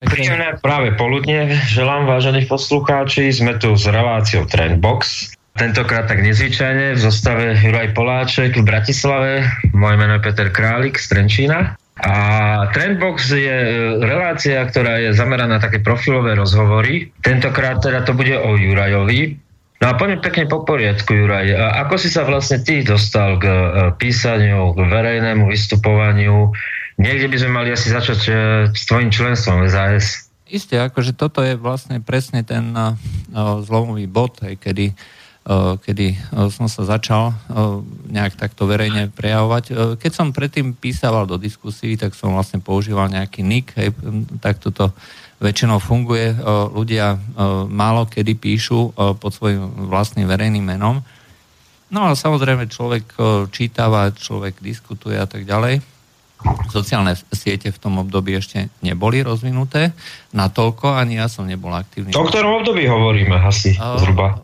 Príjemné práve poludne želám, vážení poslucháči. Sme tu s reláciou Trendbox. Tentokrát tak nezvyčajne v zostave Juraj Poláček v Bratislave. Moje meno je Peter Králik z Trenčína. A Trendbox je e, relácia, ktorá je zameraná na také profilové rozhovory. Tentokrát teda to bude o Jurajovi. No a poďme pekne po poriadku, Juraj. Ako si sa vlastne ty dostal k e, písaniu, k verejnému vystupovaniu? Niekde by sme mali asi začať uh, s tvojim členstvom SAS. Isté, akože toto je vlastne presne ten uh, zlomový bod, aj kedy, uh, kedy som sa začal nejak takto verejne prejavovať. Keď som predtým písaval do diskusí, tak som vlastne používal nejaký nick, hej, tak toto väčšinou funguje. Ľudia málo kedy píšu pod svojim vlastným verejným menom. No ale samozrejme človek čítava, človek diskutuje a tak ďalej sociálne siete v tom období ešte neboli rozvinuté natoľko, ani ja som nebol aktívny. O ktorom období hovoríme asi zhruba?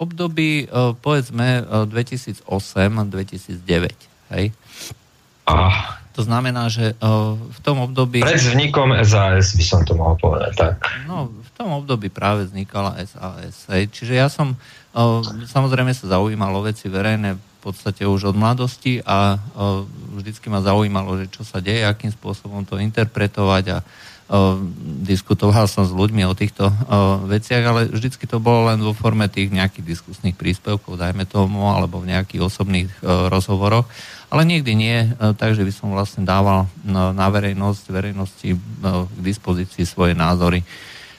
Období, povedzme, 2008-2009. Hej? Ah. To znamená, že v tom období... Pred vznikom SAS by som to mohol povedať, tak. No, v tom období práve vznikala SAS. Hej? Čiže ja som samozrejme sa zaujímal o veci verejné podstate už od mladosti a vždycky ma zaujímalo, že čo sa deje, akým spôsobom to interpretovať a diskutoval som s ľuďmi o týchto veciach, ale vždycky to bolo len vo forme tých nejakých diskusných príspevkov, dajme tomu, alebo v nejakých osobných rozhovoroch, ale nikdy nie, takže by som vlastne dával na verejnosť, verejnosti k dispozícii svoje názory.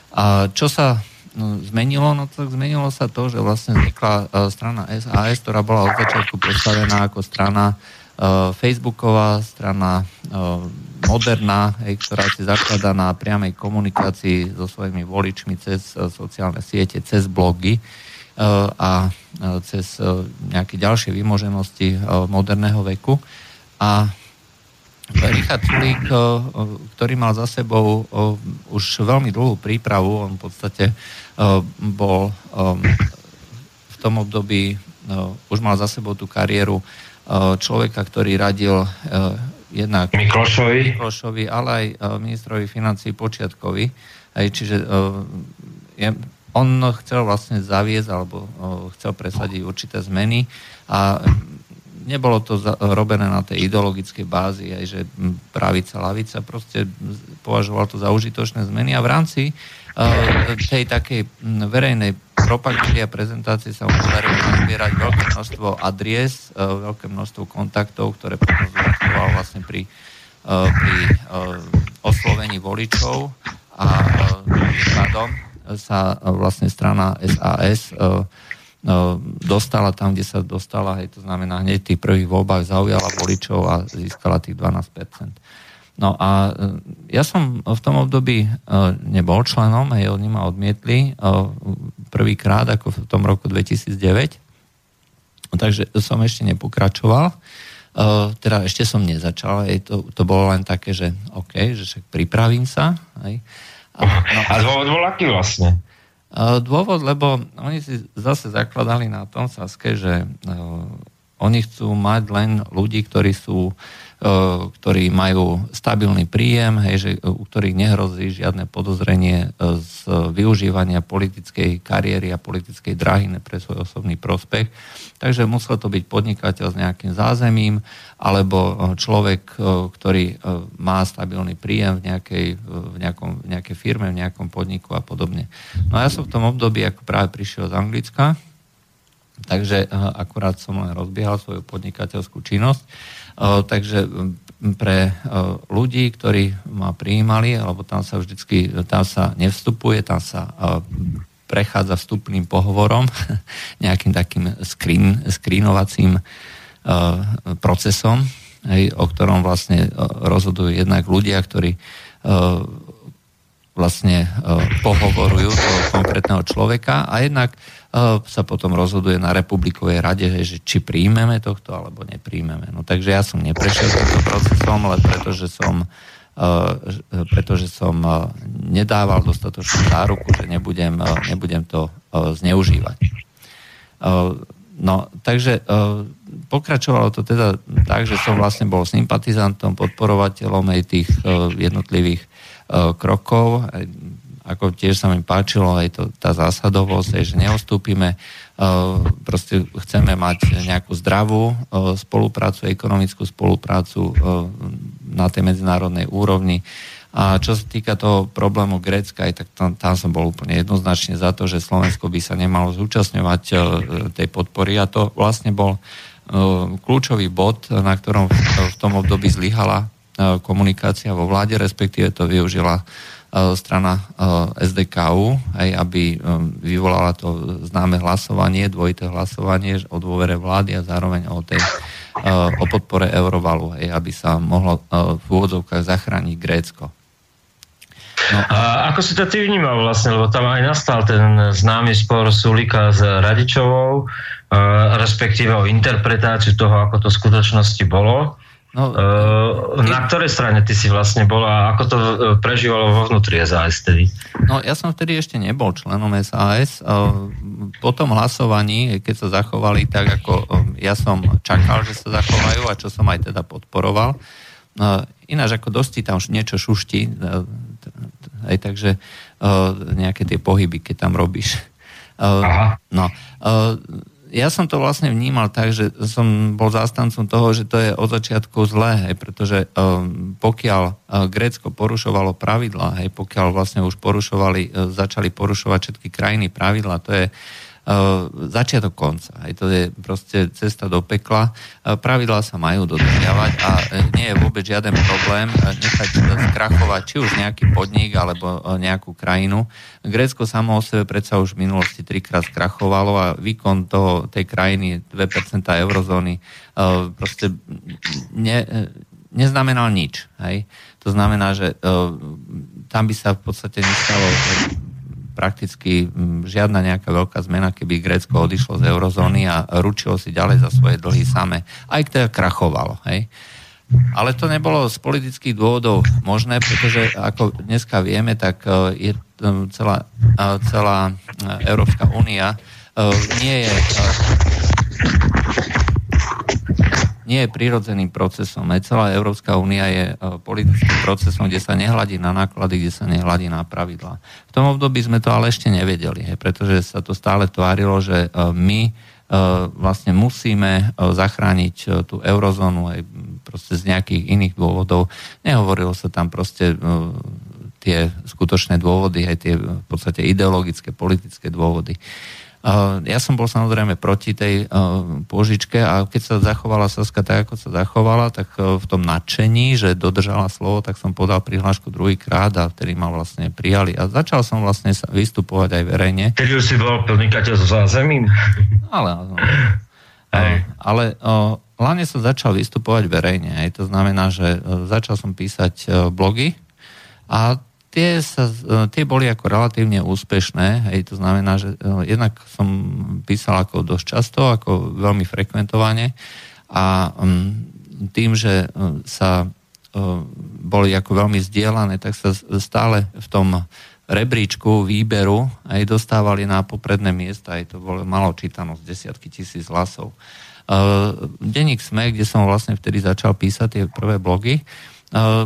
A čo sa no, zmenilo? No tak zmenilo sa to, že vlastne vznikla uh, strana SAS, ktorá bola od začiatku predstavená ako strana uh, Facebooková, strana uh, moderná, hej, ktorá si zakladá na priamej komunikácii so svojimi voličmi cez uh, sociálne siete, cez blogy uh, a uh, cez uh, nejaké ďalšie vymoženosti uh, moderného veku. A Richard Sulík, ktorý mal za sebou už veľmi dlhú prípravu, on v podstate bol v tom období, už mal za sebou tú kariéru človeka, ktorý radil jednak Miklošovi, Miklošovi ale aj ministrovi financí Počiatkovi. Čiže on chcel vlastne zaviesť alebo chcel presadiť určité zmeny a nebolo to robené na tej ideologickej bázi, aj že pravica, lavica, proste považoval to za užitočné zmeny a v rámci tej takej verejnej propagandy a prezentácie sa podarilo nazbierať veľké množstvo adries, uh, veľké množstvo kontaktov, ktoré potom zúčtoval vlastne pri, uh, pri oslovení voličov a uh, sa vlastne strana SAS dostala tam, kde sa dostala, hej, to znamená hneď v tých prvých voľbách zaujala voličov a získala tých 12%. No a e, ja som v tom období e, nebol členom, hej, oni ma odmietli e, prvýkrát, ako v tom roku 2009, takže som ešte nepokračoval. Teda ešte som nezačal, hej, to, to bolo len také, že OK, že však pripravím sa. Hej. A, no, a dôvod bol aký vlastne? Dôvod, lebo oni si zase zakladali na tom Saske, že oni chcú mať len ľudí, ktorí sú ktorí majú stabilný príjem, hej, že, u ktorých nehrozí žiadne podozrenie z využívania politickej kariéry a politickej dráhy pre svoj osobný prospech. Takže musel to byť podnikateľ s nejakým zázemím, alebo človek, ktorý má stabilný príjem v nejakej, v nejakom, v nejakej firme, v nejakom podniku a podobne. No a ja som v tom období ako práve prišiel z Anglicka, takže akurát som len rozbiehal svoju podnikateľskú činnosť Takže pre ľudí, ktorí ma prijímali, alebo tam sa vždycky, tam sa nevstupuje, tam sa prechádza vstupným pohovorom, nejakým takým screen, screenovacím procesom, o ktorom vlastne rozhodujú jednak ľudia, ktorí vlastne pohovorujú toho konkrétneho človeka a jednak sa potom rozhoduje na republikovej rade, že či príjmeme tohto alebo nepríjmeme. No takže ja som neprešiel týmto procesom, ale pretože som pretože som nedával dostatočnú záruku, že nebudem, nebudem to zneužívať. No, takže pokračovalo to teda tak, že som vlastne bol sympatizantom, podporovateľom aj tých jednotlivých krokov. Ako tiež sa mi páčilo aj to, tá zásadovosť, že neostúpime, proste chceme mať nejakú zdravú spoluprácu, ekonomickú spoluprácu na tej medzinárodnej úrovni. A čo sa týka toho problému Grécka, aj tak tam, tam som bol úplne jednoznačne za to, že Slovensko by sa nemalo zúčastňovať tej podpory a to vlastne bol kľúčový bod, na ktorom v tom období zlyhala komunikácia vo vláde, respektíve to využila strana SDKU, aj aby vyvolala to známe hlasovanie, dvojité hlasovanie o dôvere vlády a zároveň o, tej, o podpore eurovalu, aj aby sa mohlo v úvodzovkách zachrániť Grécko. No. A ako si to ty vnímal vlastne, lebo tam aj nastal ten známy spor Sulika s Radičovou, respektíve o interpretáciu toho, ako to v skutočnosti bolo. No, uh, na ktorej strane ty si vlastne bola a ako to e, prežívalo vo vnútri SAS tedy? No ja som vtedy ešte nebol členom SAS. Uh, po tom hlasovaní, keď sa zachovali tak, ako ja som čakal, že sa zachovajú a čo som aj teda podporoval, ináč ako dosti tam niečo šušti, aj takže nejaké tie pohyby, keď tam robíš. Aha. No, ja som to vlastne vnímal tak, že som bol zástancom toho, že to je od začiatku zlé, hej, pretože um, pokiaľ uh, Grécko porušovalo pravidlá, hej, pokiaľ vlastne už porušovali, uh, začali porušovať všetky krajiny pravidlá, to je Uh, začiatok konca. Aj to je proste cesta do pekla. Uh, pravidlá sa majú dodržiavať a uh, nie je vôbec žiaden problém nechať skrachovať či už nejaký podnik alebo nejakú krajinu. Grécko samo o sebe predsa už v minulosti trikrát skrachovalo a výkon toho, tej krajiny 2% eurozóny proste ne, neznamenal nič. Hej? To znamená, že tam by sa v podstate nestalo prakticky žiadna nejaká veľká zmena, keby Grécko odišlo z eurozóny a ručilo si ďalej za svoje dlhy same. Aj teda krachovalo. Hej. Ale to nebolo z politických dôvodov možné, pretože ako dneska vieme, tak e, je celá, e, celá e, Európska únia nie je nie je prirodzeným procesom. Aj celá Európska únia je e, politickým procesom, kde sa nehladí na náklady, kde sa nehladí na pravidlá. V tom období sme to ale ešte nevedeli, pretože sa to stále tvárilo, že e, my e, vlastne musíme zachrániť tú eurozónu aj proste z nejakých iných dôvodov. Nehovorilo sa tam proste tie skutočné dôvody, aj tie v podstate ideologické, politické dôvody. Ja som bol samozrejme proti tej pôžičke a keď sa zachovala Saska tak, ako sa zachovala, tak v tom nadšení, že dodržala slovo, tak som podal prihlášku druhýkrát a vtedy ma vlastne prijali. A začal som vlastne vystupovať aj verejne. Keď už si bol podnikateľ so zázemím? Ale, ale, ale hlavne som začal vystupovať verejne. Aj to znamená, že začal som písať blogy a tie, sa, e, tie boli ako relatívne úspešné, hej, to znamená, že e, jednak som písal ako dosť často, ako veľmi frekventovane a mm, tým, že e, sa boli ako veľmi zdieľané, tak sa stále v tom rebríčku výberu aj dostávali na popredné miesta, aj to bolo malo čítanosť desiatky tisíc hlasov. Denník SME, kde som vlastne vtedy začal písať tie prvé blogy,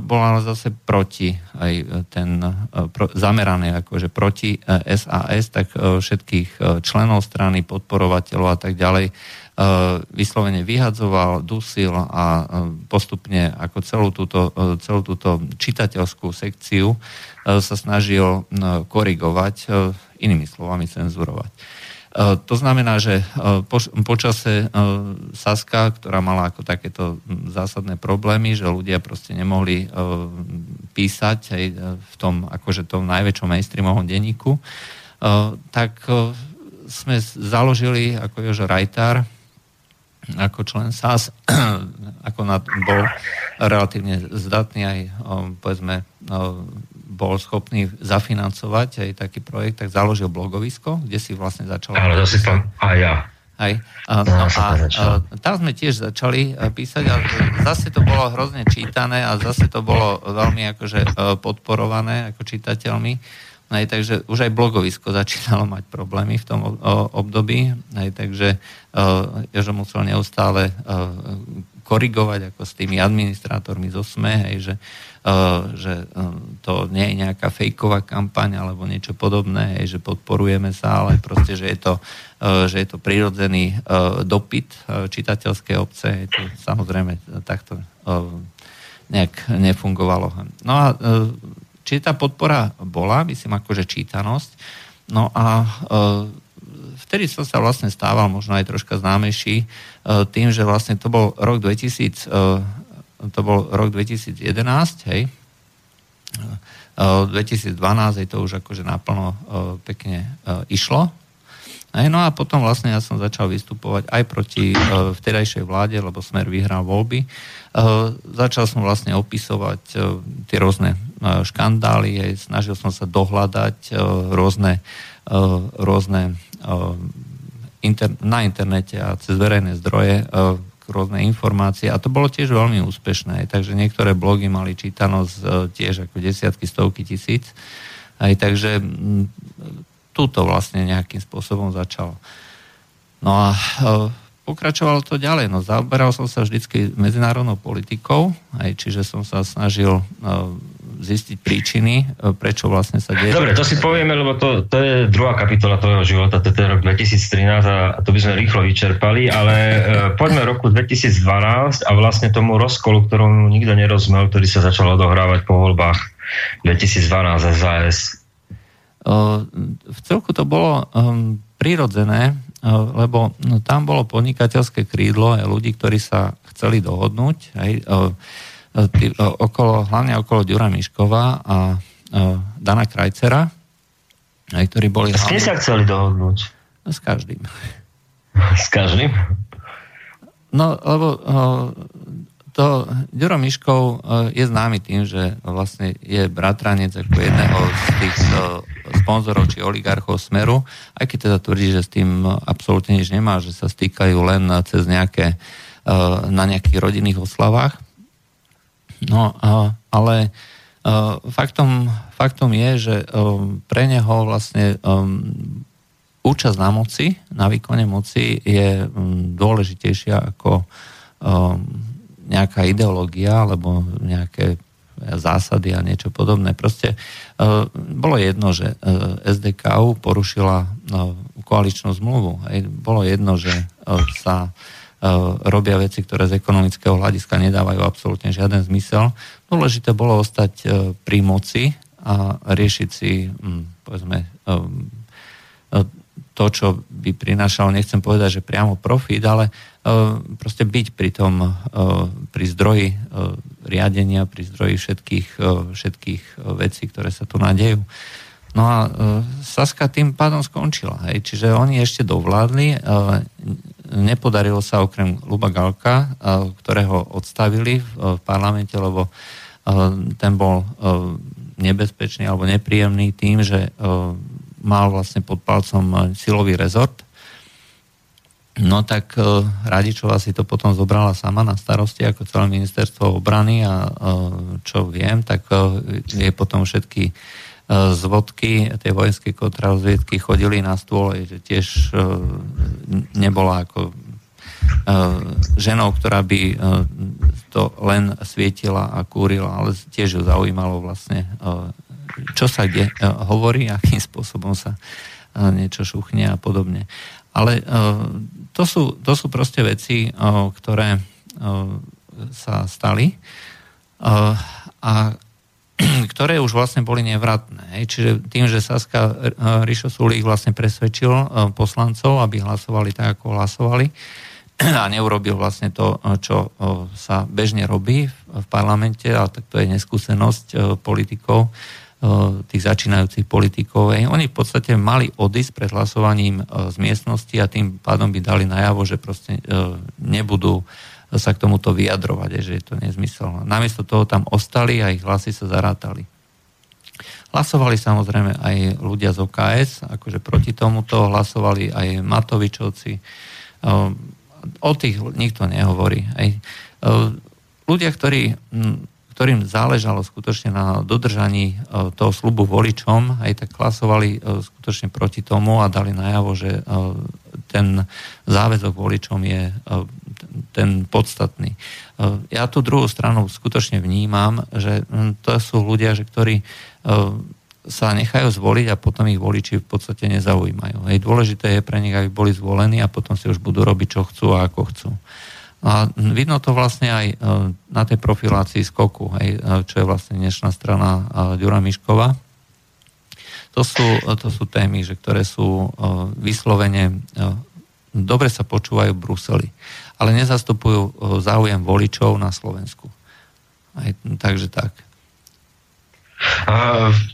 bola zase proti aj ten pro, zameraný akože proti SAS, tak všetkých členov strany, podporovateľov a tak ďalej vyslovene vyhadzoval, dusil a postupne ako celú túto, celú túto čitateľskú sekciu sa snažil korigovať, inými slovami cenzurovať. E, to znamená, že e, počase e, Saska, ktorá mala ako takéto zásadné problémy, že ľudia proste nemohli písať aj v tom akože tom najväčšom mainstreamovom denníku, tak sme založili ako Jožo Rajtár, ako člen SAS, ako na, bol relatívne zdatný aj, povedzme, bol schopný zafinancovať aj taký projekt, tak založil blogovisko, kde si vlastne začal... Ale si tam aj ja. Aj. A, no, a, a tam sme tiež začali písať a zase to bolo hrozne čítané a zase to bolo veľmi akože e, podporované ako čitateľmi. Aj, takže už aj blogovisko začínalo mať problémy v tom období. Aj, takže uh, Jožo musel neustále uh, korigovať ako s tými administrátormi zo SME, hej, že, že to nie je nejaká fejková kampaň alebo niečo podobné, že podporujeme sa, ale proste, že je to, že je to prirodzený dopyt čitateľskej obce. To samozrejme takto nejak nefungovalo. No a či tá podpora bola, myslím akože čítanosť, no a vtedy som sa vlastne stával možno aj troška známejší tým, že vlastne to bol rok 2000, e, to bol rok 2011, hej, 2012 e, to už akože naplno pekne išlo. No a potom vlastne ja som začal vystupovať aj proti vtedajšej vláde, lebo Smer vyhral voľby. Začal som vlastne opisovať tie rôzne škandály, snažil som sa dohľadať rôzne, rôzne inter, na internete a cez verejné zdroje rôzne informácie a to bolo tiež veľmi úspešné, takže niektoré blogy mali čítanosť tiež ako desiatky, stovky tisíc. Aj takže túto vlastne nejakým spôsobom začalo. No a pokračovalo to ďalej. No zaoberal som sa vždycky medzinárodnou politikou, aj čiže som sa snažil zistiť príčiny, e, prečo vlastne sa deje. Dobre, to si povieme, lebo to, to je druhá kapitola tvojho života, to je rok 2013 a to by sme rýchlo vyčerpali, ale e, poďme roku 2012 a vlastne tomu rozkolu, ktorom nikto nerozumel, ktorý sa začal odohrávať po voľbách 2012 SAS. E, v celku to bolo um, prirodzené, lebo no, tam bolo podnikateľské krídlo aj ľudí, ktorí sa chceli dohodnúť. Aj, okolo, hlavne okolo Ďura Miškova a Dana Krajcera, aj, ktorí boli... S kým sa chceli dohodnúť? S každým. S každým? No, lebo to Ďuro Miškov je známy tým, že vlastne je bratranec ako jedného z tých sponzorov či oligarchov Smeru, aj keď teda tvrdí, že s tým absolútne nič nemá, že sa stýkajú len cez nejaké, na nejakých rodinných oslavách. No, ale faktom, faktom je, že pre neho vlastne účasť na moci, na výkone moci je dôležitejšia ako nejaká ideológia alebo nejaké zásady a niečo podobné. Proste bolo jedno, že SDKU porušila koaličnú zmluvu. Bolo jedno, že sa Eh, robia veci, ktoré z ekonomického hľadiska nedávajú absolútne žiaden zmysel. Dôležité bolo ostať eh, pri moci a riešiť si, hm, povedzme, eh, to, čo by prinášalo, nechcem povedať, že priamo profit, ale proste byť pri tom, pri zdroji riadenia, pri zdroji všetkých, všetkých vecí, ktoré sa tu nadejú. No a Saska tým pádom skončila. Hej. Čiže oni ešte dovládli, nepodarilo sa okrem Luba Galka, ktorého odstavili v parlamente, lebo ten bol nebezpečný alebo nepríjemný tým, že mal vlastne pod palcom silový rezort. No tak Radičová si to potom zobrala sama na starosti ako celé ministerstvo obrany a čo viem, tak je potom všetky zvodky tej vojenskej kontrarozviedky chodili na stôl, že tiež e, nebola ako e, ženou, ktorá by e, to len svietila a kúrila, ale tiež ju zaujímalo vlastne, čo sa kde hovorí, akým spôsobom sa niečo šuchne a podobne. Ale to sú, to sú proste veci, ktoré sa stali a ktoré už vlastne boli nevratné. Čiže tým, že Saska e, Rišo Sulík vlastne presvedčil e, poslancov, aby hlasovali tak, ako hlasovali a neurobil vlastne to, e, čo sa bežne robí v parlamente, a tak to je neskúsenosť politikov, tých začínajúcich politikov. Oni v podstate mali odísť pred hlasovaním z miestnosti a tým pádom by dali najavo, že proste nebudú sa k tomuto vyjadrovať, že je to nezmysel. Namiesto toho tam ostali a ich hlasy sa zarátali. Hlasovali samozrejme aj ľudia z OKS, akože proti tomuto hlasovali aj Matovičovci. Ehm, o tých nikto nehovorí. Ehm, ľudia, ktorí, ktorým záležalo skutočne na dodržaní ehm, toho slubu voličom, aj tak hlasovali skutočne proti tomu a dali najavo, že ten záväzok voličom je ten podstatný. Ja tú druhú stranu skutočne vnímam, že hm, to sú ľudia, že ktorí sa nechajú zvoliť a potom ich voliči v podstate nezaujímajú. Hej, dôležité je pre nich, aby boli zvolení a potom si už budú robiť, čo chcú a ako chcú. A vidno to vlastne aj e, na tej profilácii skoku, hej, e, čo je vlastne dnešná strana e, Ďura Miškova. To sú, to sú témy, že ktoré sú vyslovene dobre sa počúvajú v Bruseli, ale nezastupujú záujem voličov na Slovensku. Aj, takže tak.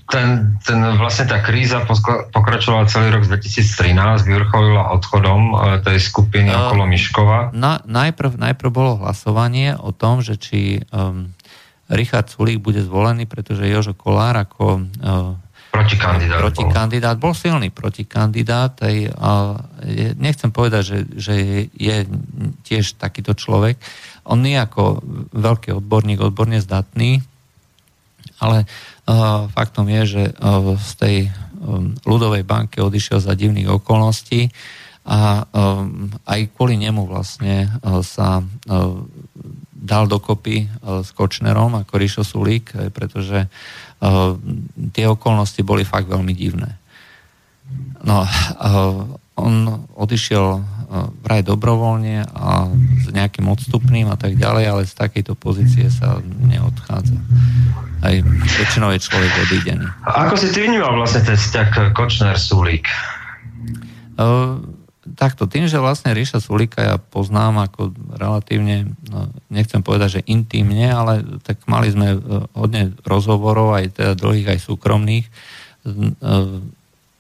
Ten, ten, vlastne tá kríza pokračovala celý rok 2013, vyvrcholila odchodom e, tej skupiny uh, okolo Miškova. Na, najprv, najprv bolo hlasovanie o tom, že či um, Richard Sulík bude zvolený, pretože Jožo Kolár ako uh, protikandidát, protikandidát bol. bol silný protikandidát. Aj, uh, nechcem povedať, že, že je, je tiež takýto človek. On je ako veľký odborník, odborne zdatný, ale Faktom je, že z tej um, ľudovej banky odišiel za divných okolností a um, aj kvôli nemu vlastne sa dal dokopy s Kočnerom ako Ríšo Sulík, pretože tie okolnosti boli fakt veľmi divné. No, on odišiel vraj dobrovoľne a s nejakým odstupným a tak ďalej, ale z takejto pozície sa neodchádza aj väčšinou je človek odídený. A ako si ty vnímal vlastne ten vzťah Kočner-Sulík? Uh, takto, tým, že vlastne Ríša Sulíka ja poznám ako relatívne, no, nechcem povedať, že intimne, ale tak mali sme hodne rozhovorov, aj teda dlhých, aj súkromných. Uh,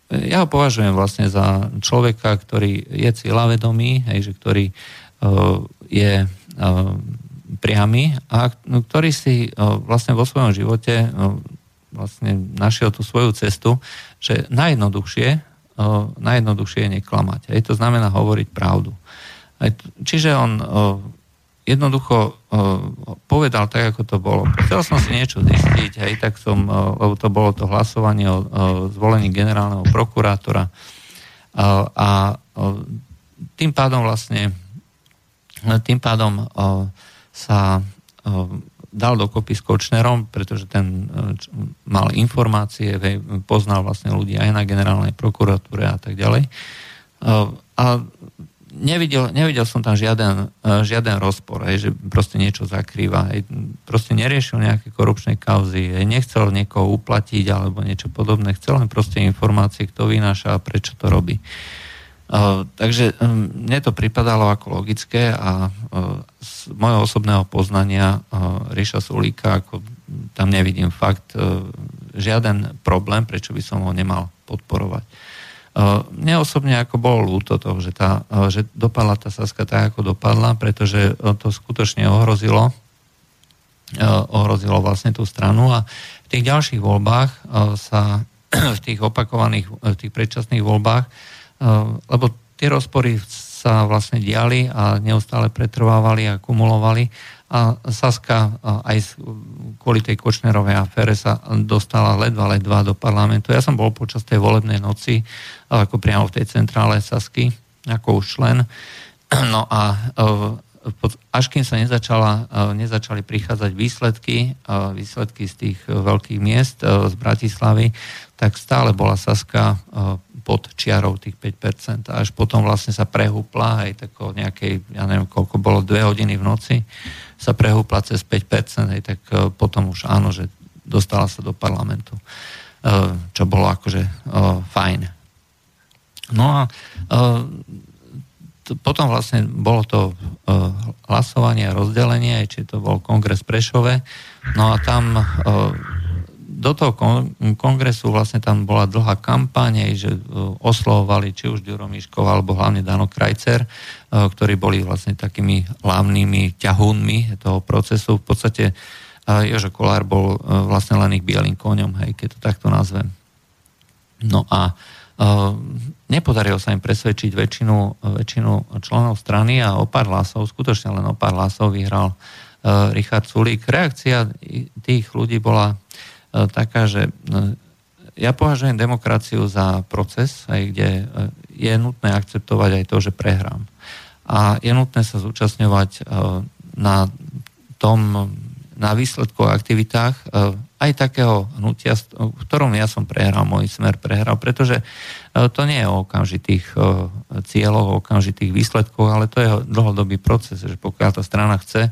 ja ho považujem vlastne za človeka, ktorý je cieľavedomý, hej, že ktorý uh, je priamy a no, ktorý si vlastne vo svojom živote vlastne našiel tú svoju cestu, že najjednoduchšie, najjednoduchšie je neklamať. Aj to znamená hovoriť pravdu. Čiže on jednoducho povedal tak, ako to bolo. Chcel som si niečo zistiť, hej, tak som, lebo to bolo to hlasovanie o zvolení generálneho prokurátora a tým pádom vlastne tým pádom sa dal dokopy s Kočnerom, pretože ten mal informácie, poznal vlastne ľudí aj na generálnej prokuratúre a tak ďalej. A nevidel, nevidel som tam žiaden, žiaden rozpor, že proste niečo zakrýva. Proste neriešil nejaké korupčné kauzy, nechcel niekoho uplatiť alebo niečo podobné, chcel len proste informácie, kto vynáša a prečo to robí. Takže mne to pripadalo ako logické a z môjho osobného poznania Ríša Sulíka, ako tam nevidím fakt žiaden problém, prečo by som ho nemal podporovať. Mne osobne ako bolo ľúto toho, že, tá, že dopadla tá Saska tak, ako dopadla, pretože to skutočne ohrozilo ohrozilo vlastne tú stranu a v tých ďalších voľbách sa v tých opakovaných, v tých predčasných voľbách lebo tie rozpory sa vlastne diali a neustále pretrvávali a kumulovali a Saska aj kvôli tej Kočnerovej afére sa dostala ledva, ledva do parlamentu. Ja som bol počas tej volebnej noci ako priamo v tej centrále Sasky, ako už člen. No a až kým sa nezačala, nezačali prichádzať výsledky, výsledky z tých veľkých miest z Bratislavy, tak stále bola Saska pod čiarou tých 5%. A až potom vlastne sa prehúpla aj tako nejakej, ja neviem koľko bolo, dve hodiny v noci, sa prehúpla cez 5%, aj tak e, potom už áno, že dostala sa do parlamentu. E, čo bolo akože e, fajn. No a potom vlastne bolo to hlasovanie a rozdelenie, či to bol kongres Prešove. No a tam do toho kongresu vlastne tam bola dlhá kampaň, že e, oslovovali či už Ďuro Miškov alebo hlavne Dano Krajcer, e, ktorí boli vlastne takými hlavnými ťahúnmi toho procesu. V podstate e, Jožo Kolár bol vlastne len ich bielým koňom, hej, keď to takto nazvem. No a nepodarilo sa im presvedčiť väčšinu, väčšinu členov strany a o pár hlasov, skutočne len o pár hlasov vyhral Richard Sulík. Reakcia tých ľudí bola taká, že e, ja považujem demokraciu za proces, aj kde e, je nutné akceptovať aj to, že prehrám. a je nutné sa zúčastňovať na tom, na výsledkoch aktivitách aj takého hnutia, v ktorom ja som prehral, môj smer prehral, pretože to nie je o okamžitých cieľoch, o okamžitých výsledkoch, ale to je dlhodobý proces, že pokiaľ tá strana chce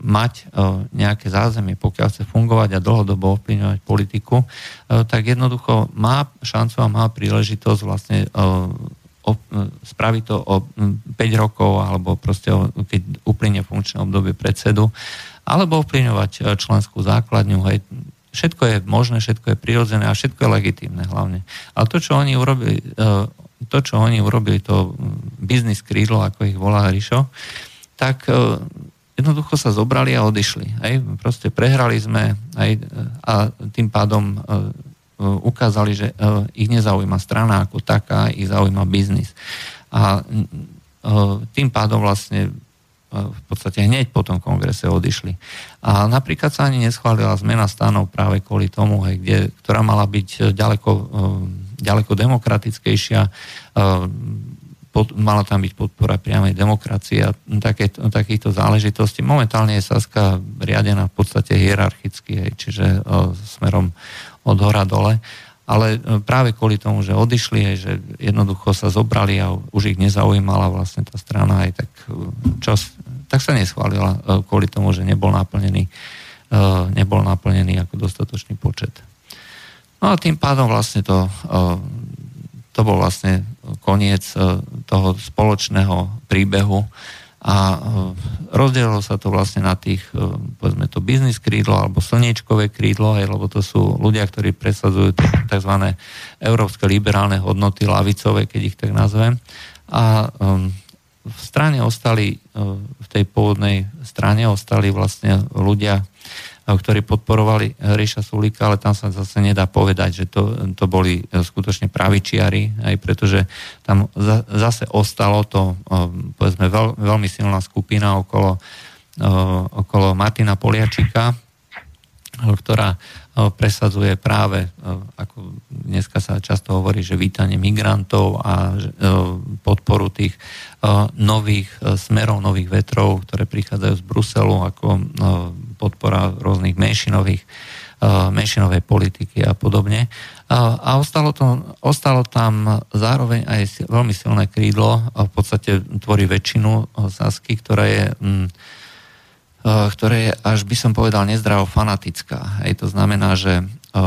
mať nejaké zázemie, pokiaľ chce fungovať a dlhodobo ovplyvňovať politiku, tak jednoducho má šancu a má príležitosť vlastne spraviť to o 5 rokov alebo proste keď uplynie funkčné obdobie predsedu alebo ovplyvňovať e, členskú základňu. Hej. Všetko je možné, všetko je prirodzené a všetko je legitímne hlavne. Ale to, čo oni urobili, e, to, čo oni urobili, to biznis krídlo, ako ich volá Rišo, tak e, jednoducho sa zobrali a odišli. Hej. Proste prehrali sme hej, a tým pádom ukázali, že ich nezaujíma strana ako taká, ich zaujíma biznis. A tým pádom vlastne v podstate hneď po tom kongrese odišli. A napríklad sa ani neschválila zmena stanov práve kvôli tomu, hej, kde, ktorá mala byť ďaleko, eh, ďaleko demokratickejšia, eh, pod, mala tam byť podpora priamej demokracie a také, takýchto záležitostí. Momentálne je Saska riadená v podstate hierarchicky, hej, čiže smerom od hora dole ale práve kvôli tomu, že odišli, že jednoducho sa zobrali a už ich nezaujímala vlastne tá strana, aj tak, čo, tak sa neschválila e, kvôli tomu, že nebol naplnený, e, nebol naplnený ako dostatočný počet. No a tým pádom vlastne to, e, to bol vlastne koniec toho spoločného príbehu a rozdielilo sa to vlastne na tých, povedzme to biznis krídlo alebo slniečkové krídlo, aj, lebo to sú ľudia, ktorí presadzujú tzv. európske liberálne hodnoty, lavicové, keď ich tak nazvem. A v strane ostali, e, v tej pôvodnej strane ostali vlastne ľudia, e, ktorí podporovali Ríša Sulíka, ale tam sa zase nedá povedať, že to, to boli e, skutočne pravičiari, aj pretože tam zase ostalo to, povedzme, veľ, veľmi silná skupina okolo, okolo Martina Poliačika, ktorá presadzuje práve, ako dneska sa často hovorí, že vítanie migrantov a podporu tých nových smerov, nových vetrov, ktoré prichádzajú z Bruselu, ako podpora rôznych menšinových menšinovej politiky a podobne. A ostalo, to, ostalo tam zároveň aj veľmi silné krídlo, v podstate tvorí väčšinu Sasky, ktorá je mm, ktoré je, až by som povedal, nezdravo fanatická. Hej, to znamená, že eh,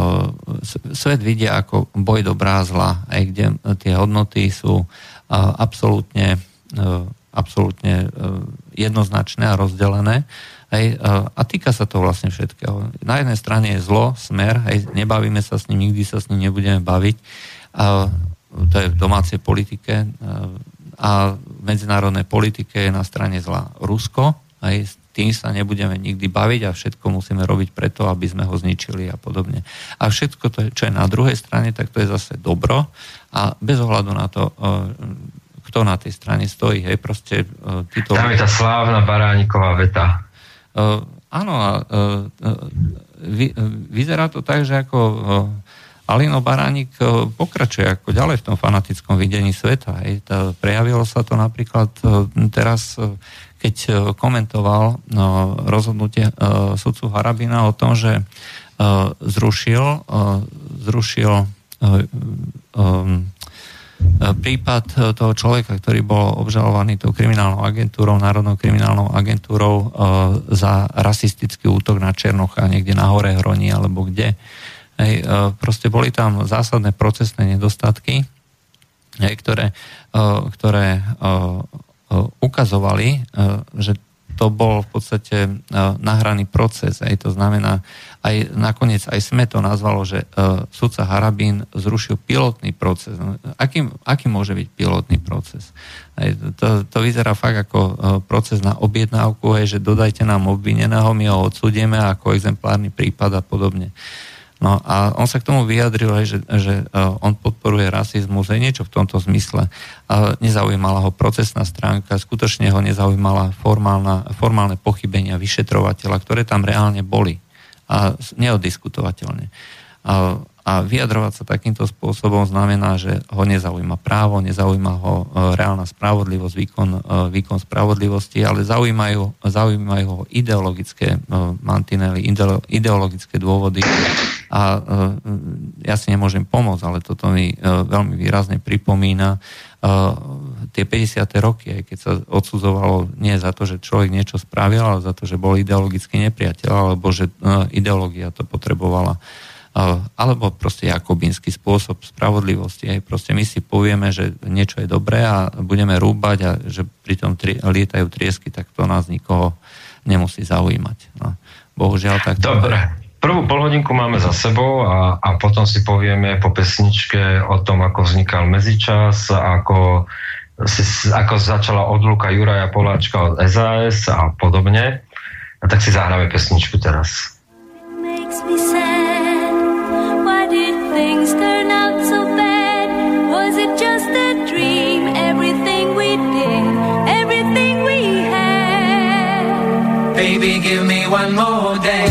svet vidia ako boj dobrá a zla, aj kde tie hodnoty sú eh, absolútne, absolútne jednoznačné a rozdelené. Hej, a týka sa to vlastne všetkého. Na jednej strane je zlo, smer, hej, nebavíme sa s ním, nikdy sa s ním nebudeme baviť. A to je v domácej politike. A v medzinárodnej politike je na strane zla Rusko, aj tým sa nebudeme nikdy baviť a všetko musíme robiť preto, aby sme ho zničili a podobne. A všetko to, čo je na druhej strane, tak to je zase dobro a bez ohľadu na to, e, kto na tej strane stojí, hej, proste e, títo... Tam je tá slávna Barániková veta. Uh, áno, uh, vy, vyzerá to tak, že ako Alino Baránik pokračuje ako ďalej v tom fanatickom videní sveta. Hej. Prejavilo sa to napríklad teraz keď e, komentoval no, rozhodnutie e, sudcu Harabina o tom, že e, zrušil, zrušil prípad toho človeka, ktorý bol obžalovaný tou kriminálnou agentúrou, Národnou kriminálnou agentúrou za rasistický útok na Černocha niekde na hore Hroni alebo kde. Hej, proste boli tam zásadné procesné nedostatky, hej, ktoré, ktoré ukazovali, e, že to bol v podstate e, nahraný proces. Aj to znamená, aj nakoniec aj sme to nazvalo, že sudca Harabín zrušil pilotný proces. No, aký, aký môže byť pilotný proces? Aj to, to vyzerá fakt ako proces na objednávku, aj, že dodajte nám obvineného, my ho odsúdime ako exemplárny prípad a podobne. No a on sa k tomu vyjadril, že, že e, on podporuje rasizmus, aj niečo v tomto zmysle. Nezaujímala ho procesná stránka, skutočne ho nezaujímala formálna, formálne pochybenia vyšetrovateľa, ktoré tam reálne boli a neodiskutovateľne. A, A vyjadrovať sa takýmto spôsobom znamená, že ho nezaujíma právo, nezaujíma ho e, reálna spravodlivosť, výkon, e, výkon spravodlivosti, ale zaujímajú, zaujímajú ho ideologické mantinely, ideologické dôvody. A ja si nemôžem pomôcť, ale toto mi veľmi výrazne pripomína tie 50. roky, aj keď sa odsudzovalo nie za to, že človek niečo spravil, ale za to, že bol ideologický nepriateľ, alebo že ideológia to potrebovala alebo proste jakobínsky spôsob spravodlivosti. Aj proste my si povieme, že niečo je dobré a budeme rúbať a že pritom tri, lietajú triesky, tak to nás nikoho nemusí zaujímať. No, bohužiaľ tak. Dobre. Prvú polhodinku máme za sebou a, a potom si povieme po pesničke o tom, ako vznikal medzičas, ako, si, ako začala odluka Juraja Poláčka od SAS a podobne. A tak si zahráme pesničku teraz. Makes me sad. things turn out so bad? Was it just a dream? Everything we did, everything we had. Baby, give me one more dance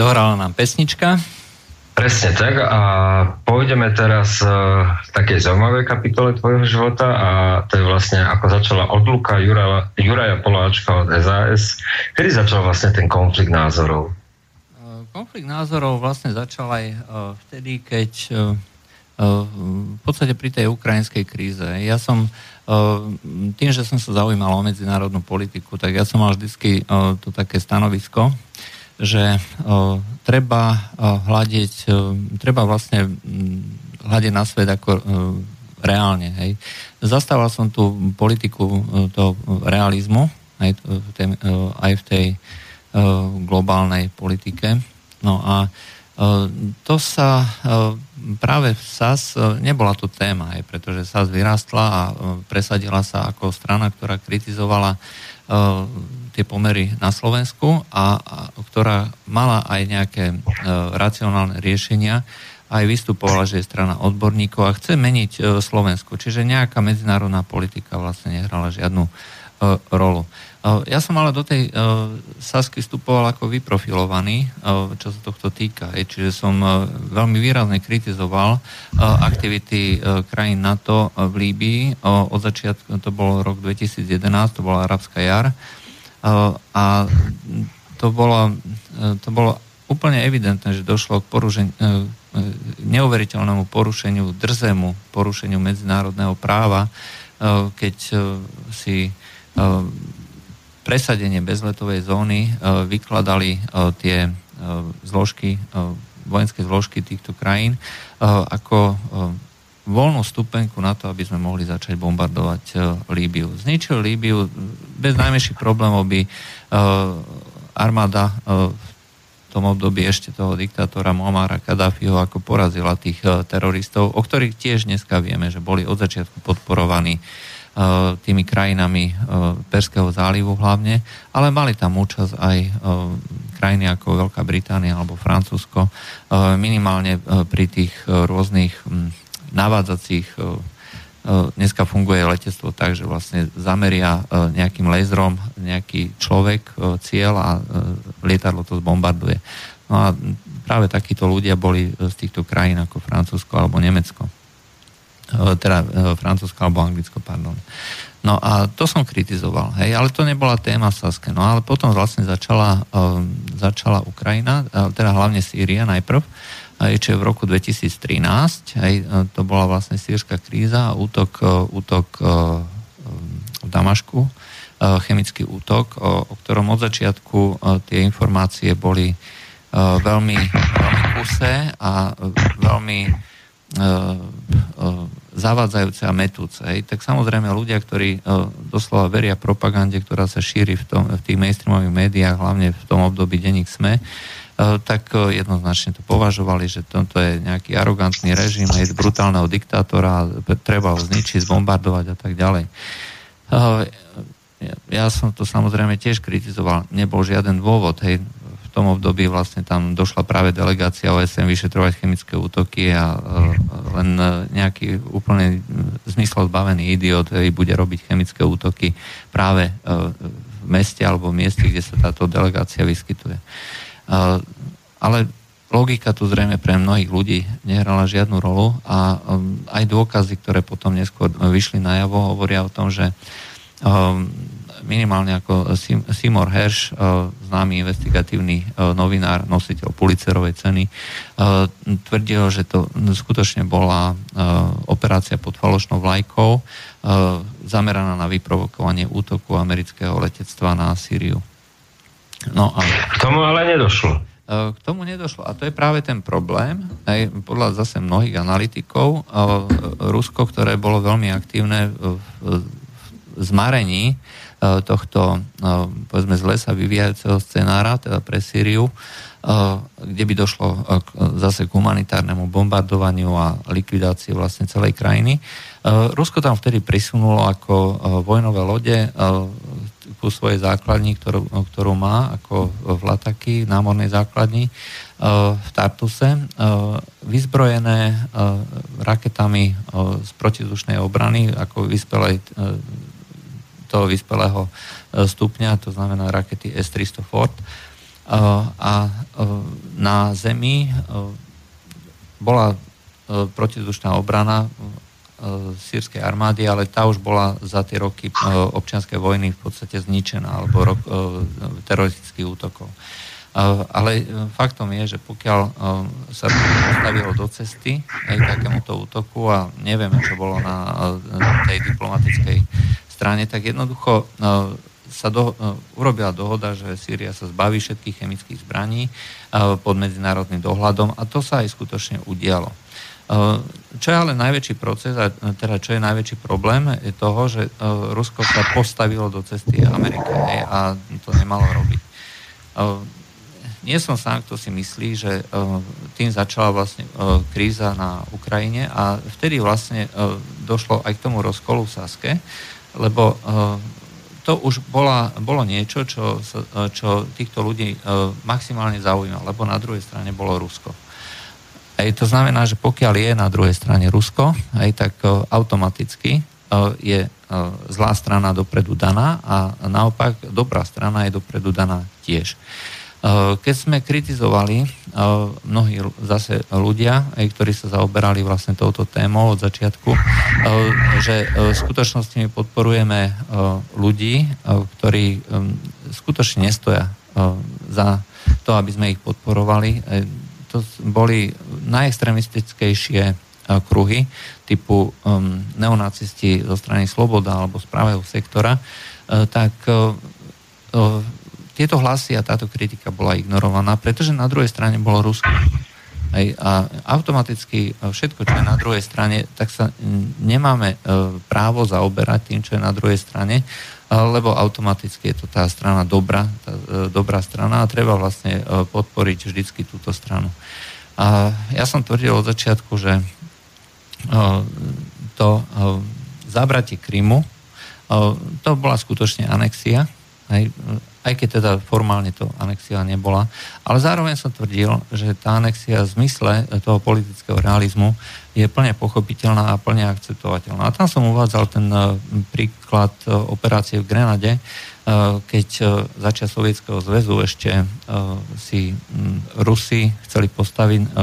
dohrala nám pesnička. Presne tak a pôjdeme teraz v takej zaujímavej kapitole tvojho života a to je vlastne ako začala odluka Jura, Juraja Poláčka od SAS. Kedy začal vlastne ten konflikt názorov? Konflikt názorov vlastne začal aj vtedy, keď v podstate pri tej ukrajinskej kríze. Ja som tým, že som sa zaujímal o medzinárodnú politiku, tak ja som mal vždycky to také stanovisko, že treba hľadiť, treba vlastne hľadiť na svet ako reálne. Hej. Zastával som tú politiku toho realizmu aj v tej, aj v tej globálnej politike. No a to sa práve v SAS nebola tu téma, aj pretože SAS vyrástla a presadila sa ako strana, ktorá kritizovala tie pomery na Slovensku a, a ktorá mala aj nejaké e, racionálne riešenia, aj vystupovala, že je strana odborníkov a chce meniť e, Slovensku. Čiže nejaká medzinárodná politika vlastne nehrala žiadnu e, rolu. E, ja som ale do tej e, Sasky vstupoval ako vyprofilovaný, e, čo sa tohto týka. Je, čiže som e, veľmi výrazne kritizoval e, aktivity e, krajín NATO v Líbii. E, od začiatku, to bol rok 2011, to bola arabská jar. A to bolo, to bolo úplne evidentné, že došlo k porušeniu, e, e, neuveriteľnému porušeniu, drzému porušeniu medzinárodného práva, e, keď si presadenie bezletovej zóny vykladali tie zložky, vojenské zložky týchto krajín ako voľnú stupenku na to, aby sme mohli začať bombardovať uh, Líbiu. Zničil Líbiu, bez najmenších problémov by uh, armáda v tom období ešte toho diktátora Muamara Kadáfiho ako porazila tých teroristov, o ktorých tiež dneska vieme, že boli od začiatku podporovaní tými krajinami Perského zálivu hlavne, ale mali tam účasť aj krajiny ako Veľká Británia alebo Francúzsko, minimálne pri tých rôznych navádzacích e, e, dneska funguje letectvo tak, že vlastne zameria e, nejakým laserom nejaký človek cieľ a lietadlo to zbombarduje. No a práve takíto ľudia boli z týchto krajín ako Francúzsko alebo Nemecko. Teda Francúzsko alebo Anglicko, pardon. No a to som kritizoval, hej, ale to nebola téma Saske. No ale potom vlastne začala, začala Ukrajina, teda hlavne Sýria najprv, aj čo je v roku 2013, aj, e, to bola vlastne sírska kríza, útok, e, útok e, v Damašku, chemický útok, o, o ktorom od začiatku tie informácie boli veľmi, veľmi kusé a veľmi zavádzajúce a metúce. Tak samozrejme ľudia, ktorí doslova veria propagande, ktorá sa šíri v, tom, v tých mainstreamových médiách, hlavne v tom období denník SME, E, tak e, jednoznačne to považovali, že toto je nejaký arogantný režim, je brutálneho diktátora, treba ho zničiť, zbombardovať a tak ďalej. E, ja som to samozrejme tiež kritizoval. Nebol žiaden dôvod. Hej. V tom období vlastne tam došla práve delegácia OSN vyšetrovať chemické útoky a len nejaký úplne zmyslo zbavený idiot hej, bude robiť chemické útoky práve v meste alebo v mieste, kde sa táto delegácia vyskytuje. Ale logika tu zrejme pre mnohých ľudí nehrala žiadnu rolu a um, aj dôkazy, ktoré potom neskôr vyšli najavo, hovoria o tom, že um, minimálne ako Seymour Hersh, uh, známy investigatívny uh, novinár, nositeľ Pulitzerovej ceny, uh, tvrdil, že to skutočne bola operácia pod falošnou vlajkou zameraná na vyprovokovanie útoku amerického letectva na Sýriu. No a... K tomu ale nedošlo. E, k tomu nedošlo. A to je práve ten problém. Aj podľa zase mnohých analytikov, e, Rusko, ktoré bolo veľmi aktívne v zmarení e, tohto, povedzme, z lesa vyvíjajúceho scenára, teda pre Sýriu, kde by došlo zase k humanitárnemu bombardovaniu a likvidácii vlastne celej krajiny. Rusko tam vtedy prisunulo ako vojnové lode ku svojej základni, ktorú, ktorú má ako v Lataky, námornej základni e, v Tartuse, e, vyzbrojené e, raketami z protizdušnej obrany, ako vyspelej, toho vyspelého stupňa, to znamená rakety S-300 Ford. a na Zemi bola protizdušná obrana sírskej armády, ale tá už bola za tie roky občianskej vojny v podstate zničená, alebo rok teroristických útokov. Ale faktom je, že pokiaľ sa postavilo do cesty aj takémuto útoku a nevieme, čo bolo na tej diplomatickej strane, tak jednoducho sa do, urobila dohoda, že Sýria sa zbaví všetkých chemických zbraní pod medzinárodným dohľadom a to sa aj skutočne udialo. Čo je ale najväčší proces, a teda čo je najväčší problém, je toho, že Rusko sa postavilo do cesty Ameriky a to nemalo robiť nie som sám, kto si myslí, že tým začala vlastne kríza na Ukrajine a vtedy vlastne došlo aj k tomu rozkolu v Saske, lebo to už bola, bolo niečo, čo, čo týchto ľudí maximálne zaujímalo, lebo na druhej strane bolo Rusko. Aj to znamená, že pokiaľ je na druhej strane Rusko, aj tak automaticky je zlá strana dopredu daná a naopak dobrá strana je dopredu daná tiež. Keď sme kritizovali mnohí zase ľudia, aj ktorí sa zaoberali vlastne touto témou od začiatku, že v skutočnosti my podporujeme ľudí, ktorí skutočne nestoja za to, aby sme ich podporovali. To boli najextremistickejšie kruhy typu neonacisti zo strany Sloboda alebo z pravého sektora, tak tieto hlasy a táto kritika bola ignorovaná, pretože na druhej strane bolo Rusko. Aj, a automaticky všetko, čo je na druhej strane, tak sa nemáme e, právo zaoberať tým, čo je na druhej strane, e, lebo automaticky je to tá strana dobrá, tá e, dobrá strana a treba vlastne podporiť vždycky túto stranu. A ja som tvrdil od začiatku, že to zabratie Krymu, to bola skutočne anexia, aj, aj keď teda formálne to anexia nebola. Ale zároveň som tvrdil, že tá anexia v zmysle toho politického realizmu je plne pochopiteľná a plne akceptovateľná. A tam som uvádzal ten e, príklad e, operácie v Grenade, e, keď začia Sovietskeho zväzu ešte si Rusi chceli postaviť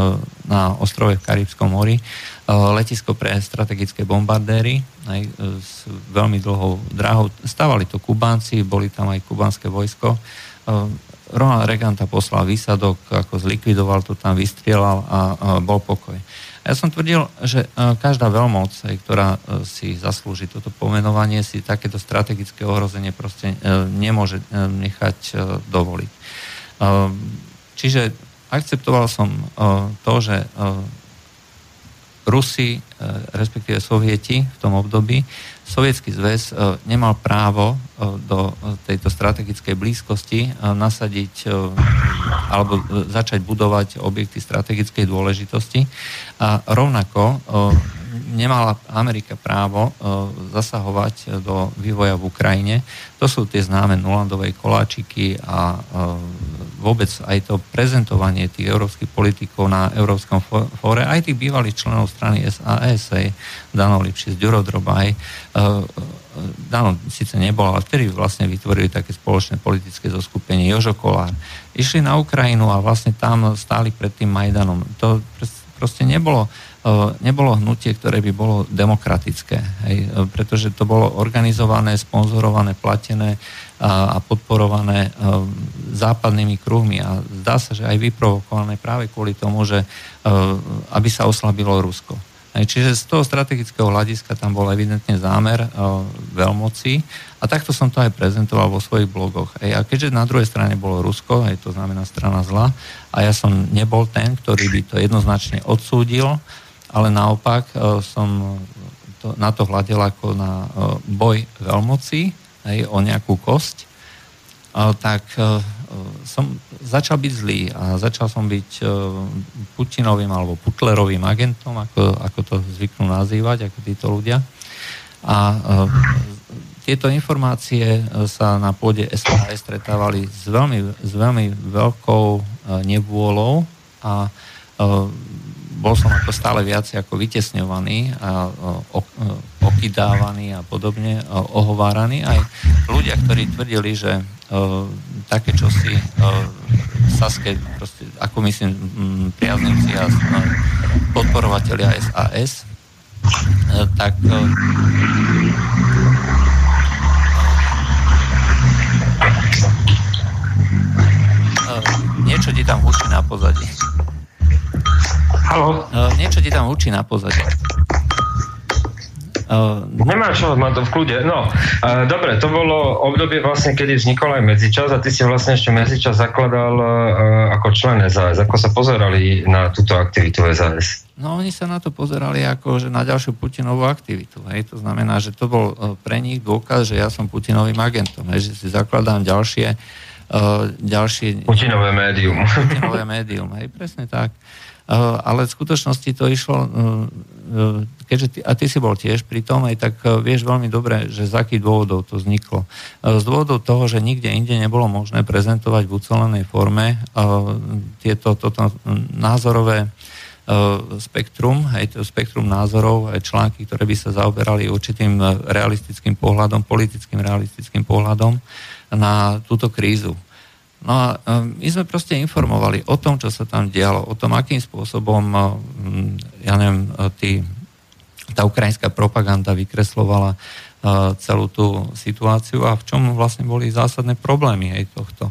na ostrove v Karibskom mori letisko pre strategické bombardéry aj s veľmi dlhou dráhou. Stávali to Kubánci, boli tam aj kubánske vojsko. Ronald Reagan tam poslal výsadok, ako zlikvidoval to tam, vystrielal a bol pokoj. Ja som tvrdil, že každá veľmoc, ktorá si zaslúži toto pomenovanie, si takéto strategické ohrozenie proste nemôže nechať dovoliť. Čiže akceptoval som to, že Rusi, respektíve Sovieti v tom období, Sovietský zväz nemal právo do tejto strategickej blízkosti nasadiť alebo začať budovať objekty strategickej dôležitosti. A rovnako nemala Amerika právo zasahovať do vývoja v Ukrajine. To sú tie známe Nulandové koláčiky a vôbec aj to prezentovanie tých európskych politikov na Európskom fóre, aj tých bývalých členov strany SAS, Dano Lipšis, Ďuro Drobaj, Dano síce nebol, ale vtedy vlastne vytvorili také spoločné politické zoskupenie Jožo Kolár. Išli na Ukrajinu a vlastne tam stáli pred tým Majdanom. To proste nebolo, nebolo hnutie, ktoré by bolo demokratické, hej, pretože to bolo organizované, sponzorované, platené a, podporované západnými kruhmi a zdá sa, že aj vyprovokované práve kvôli tomu, že aby sa oslabilo Rusko. Čiže z toho strategického hľadiska tam bol evidentne zámer veľmocí a takto som to aj prezentoval vo svojich blogoch. A keďže na druhej strane bolo Rusko, aj to znamená strana zla, a ja som nebol ten, ktorý by to jednoznačne odsúdil, ale naopak uh, som to, na to hľadel ako na uh, boj veľmocí, aj, o nejakú kosť, uh, tak som začal byť zlý a začal som byť e, Putinovým alebo Putlerovým agentom, ako, ako to zvyknú nazývať, ako títo ľudia. A e, tieto informácie e, sa na pôde SAS stretávali s veľmi, s veľmi veľkou nevôľou a bol som ako stále viac ako vytesňovaný a okydávaný a podobne, ohováraný. Aj ľudia, ktorí tvrdili, že také čosi Saske, proste, ako myslím, priaznivci a podporovatelia SAS, tak niečo ti tam hučí na pozadí. Halo? Niečo ti tam hučí na pozadí. Uh, Nemá čo, má to v kľude. No, uh, dobre, to bolo obdobie vlastne, kedy vznikol aj medzičas a ty si vlastne ešte medzičas zakladal uh, ako člen SAS. Ako sa pozerali na túto aktivitu SAS? No, oni sa na to pozerali ako že na ďalšiu Putinovú aktivitu. Hej. To znamená, že to bol pre nich dôkaz, že ja som Putinovým agentom. Hej, že si zakladám ďalšie uh, ďalšie... Putinové médium. Putinové médium, hej, presne tak. Uh, ale v skutočnosti to išlo uh, E, keďže ty, a ty si bol tiež pri tom, aj tak vieš veľmi dobre, že z akých dôvodov to vzniklo. Z dôvodov toho, že nikde inde nebolo možné prezentovať v ucelenej forme tieto toto názorové spektrum, aj to spektrum názorov, aj články, ktoré by sa zaoberali určitým realistickým pohľadom, politickým realistickým pohľadom na túto krízu. No a my sme proste informovali o tom, čo sa tam dialo, o tom, akým spôsobom, ja neviem, tý, tá ukrajinská propaganda vykreslovala celú tú situáciu a v čom vlastne boli zásadné problémy aj tohto.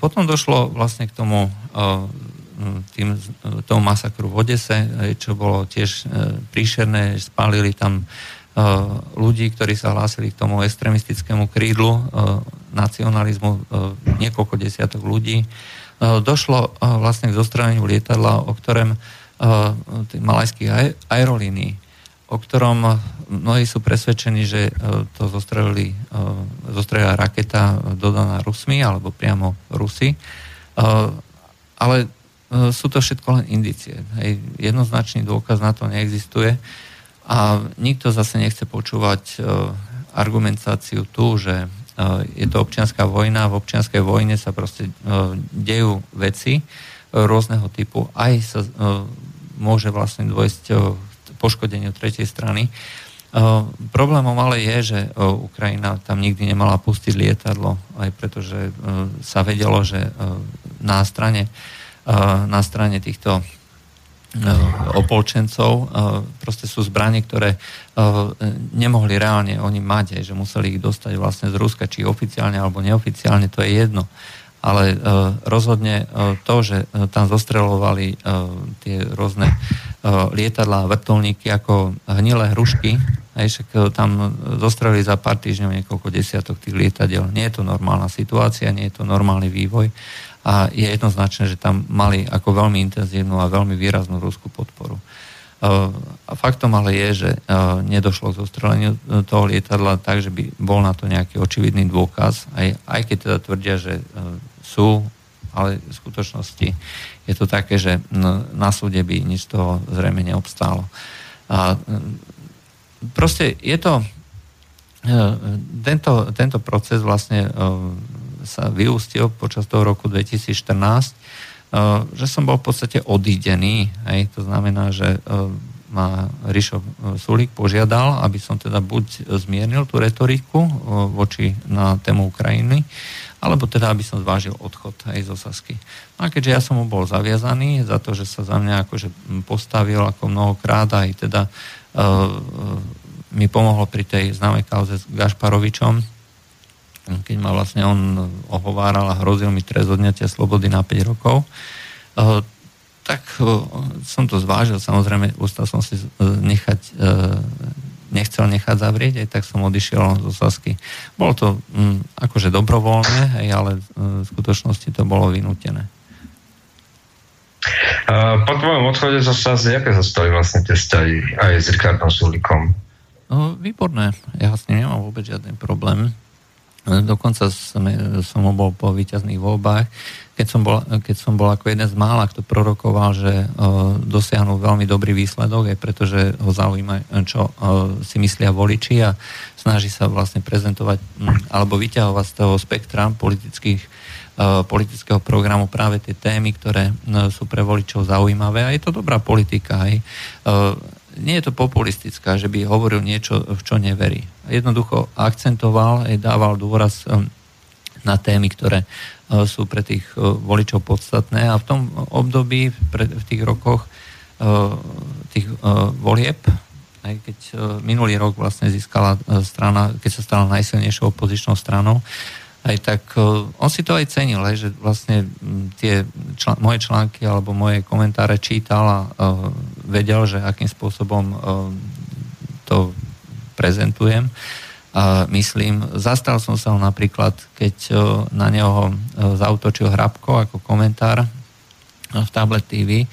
Potom došlo vlastne k tomu tým, tomu masakru v Odese, čo bolo tiež e, príšerné, spálili tam ľudí, ktorí sa hlásili k tomu extremistickému krídlu nacionalizmu, eh, niekoľko desiatok ľudí. Došlo vlastne k zostreleniu lietadla, o ktorom malajských aerolínií, o ktorom mnohí sú presvedčení, že to zostrelili, zostrelila raketa dodaná Rusmi alebo priamo Rusy. Ale sú to všetko len indície. Hej. Jednoznačný dôkaz na to neexistuje. A nikto zase nechce počúvať e, argumentáciu tu, že e, je to občianská vojna, v občianskej vojne sa proste e, dejú veci rôzneho typu. Aj sa môže vlastne dôjsť k poškodeniu tretej strany. Problémom ale je, že Ukrajina tam nikdy nemala pustiť lietadlo, aj pretože sa vedelo, že na strane, na strane týchto Eh, opolčencov. Eh, proste sú zbranie, ktoré eh, nemohli reálne oni mať, že museli ich dostať vlastne z Ruska, či oficiálne alebo neoficiálne, to je jedno. Ale rozhodne to, že tam zostrelovali tie rôzne lietadlá a vrtulníky ako hnilé hrušky, aj však tam zostrelili za pár týždňov niekoľko desiatok tých lietadiel. Nie je to normálna situácia, nie je to normálny vývoj a je jednoznačné, že tam mali ako veľmi intenzívnu a veľmi výraznú ruskú podporu. Uh, a faktom ale je, že uh, nedošlo k zostreleniu uh, toho lietadla tak, že by bol na to nejaký očividný dôkaz, aj, aj keď teda tvrdia, že sú, ale v skutočnosti je to také, že na súde by nič z toho zrejme neobstálo. A proste je to tento, tento proces vlastne sa vyústil počas toho roku 2014, eh, že som bol v podstate odídený. Hej. To znamená, že eh, ma Rišo eh, Sulík požiadal, aby som teda buď zmiernil tú retoriku voči na tému Ukrajiny, alebo teda, aby som zvážil odchod aj zo Sasky. No a keďže ja som mu bol zaviazaný za to, že sa za mňa akože postavil ako mnohokrát aj teda uh, mi pomohlo pri tej známej kauze s Gašparovičom, keď ma vlastne on ohováral a hrozil mi trest odňatia slobody na 5 rokov, eh, tak eh, som to zvážil, samozrejme, ustal som si eh, nechať, nechcel nechať zavrieť, aj tak som odišiel zo Sasky. Bolo to hm, akože dobrovoľné, ale v skutočnosti to bolo vynútené. Po tvojom odchode zo Sasky, aké zostali vlastne tie vzťahy aj s Rikardom Sulikom? No, výborné. Ja s ním nemám vôbec žiadny problém. Dokonca som, som bol po víťazných voľbách, keď som, bol, keď som bol ako jeden z mála, kto prorokoval, že uh, dosiahnu veľmi dobrý výsledok, aj pretože ho zaujíma, čo uh, si myslia voliči a snaží sa vlastne prezentovať um, alebo vyťahovať z toho spektra politických uh, politického programu práve tie témy, ktoré uh, sú pre voličov zaujímavé a je to dobrá politika. Aj. Uh, nie je to populistická, že by hovoril niečo, v čo neverí. Jednoducho akcentoval, aj dával dôraz um, na témy, ktoré sú pre tých voličov podstatné a v tom období, v tých rokoch tých volieb, aj keď minulý rok vlastne získala strana, keď sa stala najsilnejšou opozičnou stranou, aj tak on si to aj cenil, aj, že vlastne tie čl- moje články alebo moje komentáre čítal a uh, vedel, že akým spôsobom uh, to prezentujem. A myslím, zastal som sa napríklad, keď na neho uh, zautočil Hrabko ako komentár v Tablet TV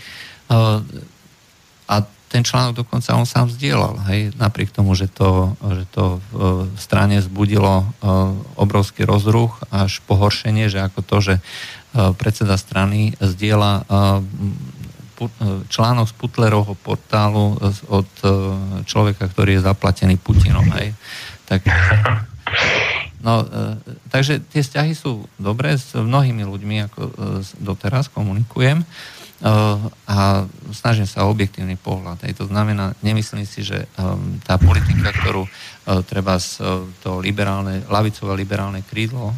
ten článok dokonca on sám zdieľal, hej, napriek tomu, že to, že to v strane zbudilo e, obrovský rozruch až pohoršenie, že ako to, že e, predseda strany zdieľa e, článok z Putlerovho portálu od človeka, ktorý je zaplatený Putinom, hej. Tak, no, takže tie vzťahy sú dobré, s mnohými ľuďmi, ako doteraz komunikujem. A snažím sa o objektívny pohľad. Aj to znamená, nemyslím si, že ehm, tá politika, ktorú eh, treba eh, to liberálne, lavicové liberálne krídlo,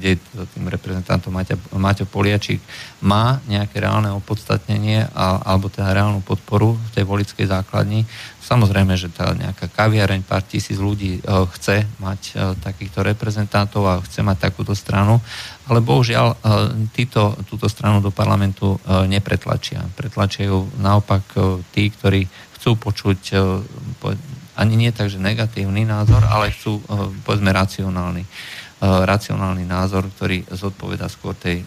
kde tým reprezentantom Maťa, Maťo Poliačík má nejaké reálne opodstatnenie a, alebo teda reálnu podporu v tej volickej základni. Samozrejme, že tá nejaká kaviareň, pár tisíc ľudí chce mať takýchto reprezentantov a chce mať takúto stranu, ale bohužiaľ e, títo, túto stranu do parlamentu e, nepretlačia. Pretlačia naopak e, tí, ktorí chcú počuť ani nie tak, negatívny názor, ale chcú, povedzme, racionálny, racionálny názor, ktorý zodpoveda skôr tej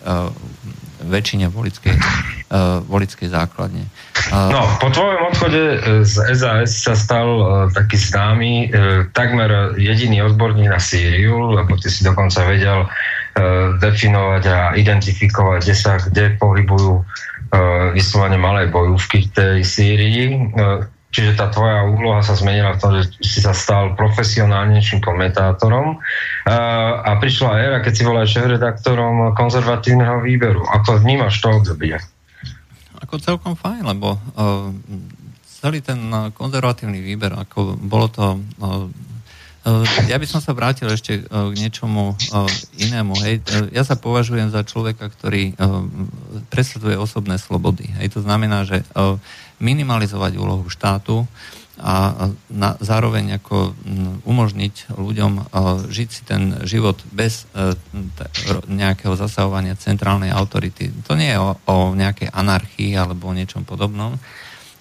väčšine volickej, volickej základne. No, po tvojom odchode z SAS sa stal taký známy, takmer jediný odborník na Sýriu, lebo ty si dokonca vedel Eh, definovať a identifikovať, kde sa kde pohybujú eh, vyslovene malé bojúvky v tej Sýrii. Eh, čiže tá tvoja úloha sa zmenila v tom, že si sa stal profesionálnejším komentátorom a prišla éra, keď si bola šéf-redaktorom konzervatívneho výberu. Ako vnímaš to obdobie? Ako celkom fajn, lebo uh, celý ten konzervatívny výber, ako bolo to uh, ja by som sa vrátil ešte k niečomu inému. Hej. Ja sa považujem za človeka, ktorý presadzuje osobné slobody. Hej. To znamená, že minimalizovať úlohu štátu a na, zároveň ako umožniť ľuďom žiť si ten život bez nejakého zasahovania centrálnej autority. To nie je o, o nejakej anarchii alebo o niečom podobnom,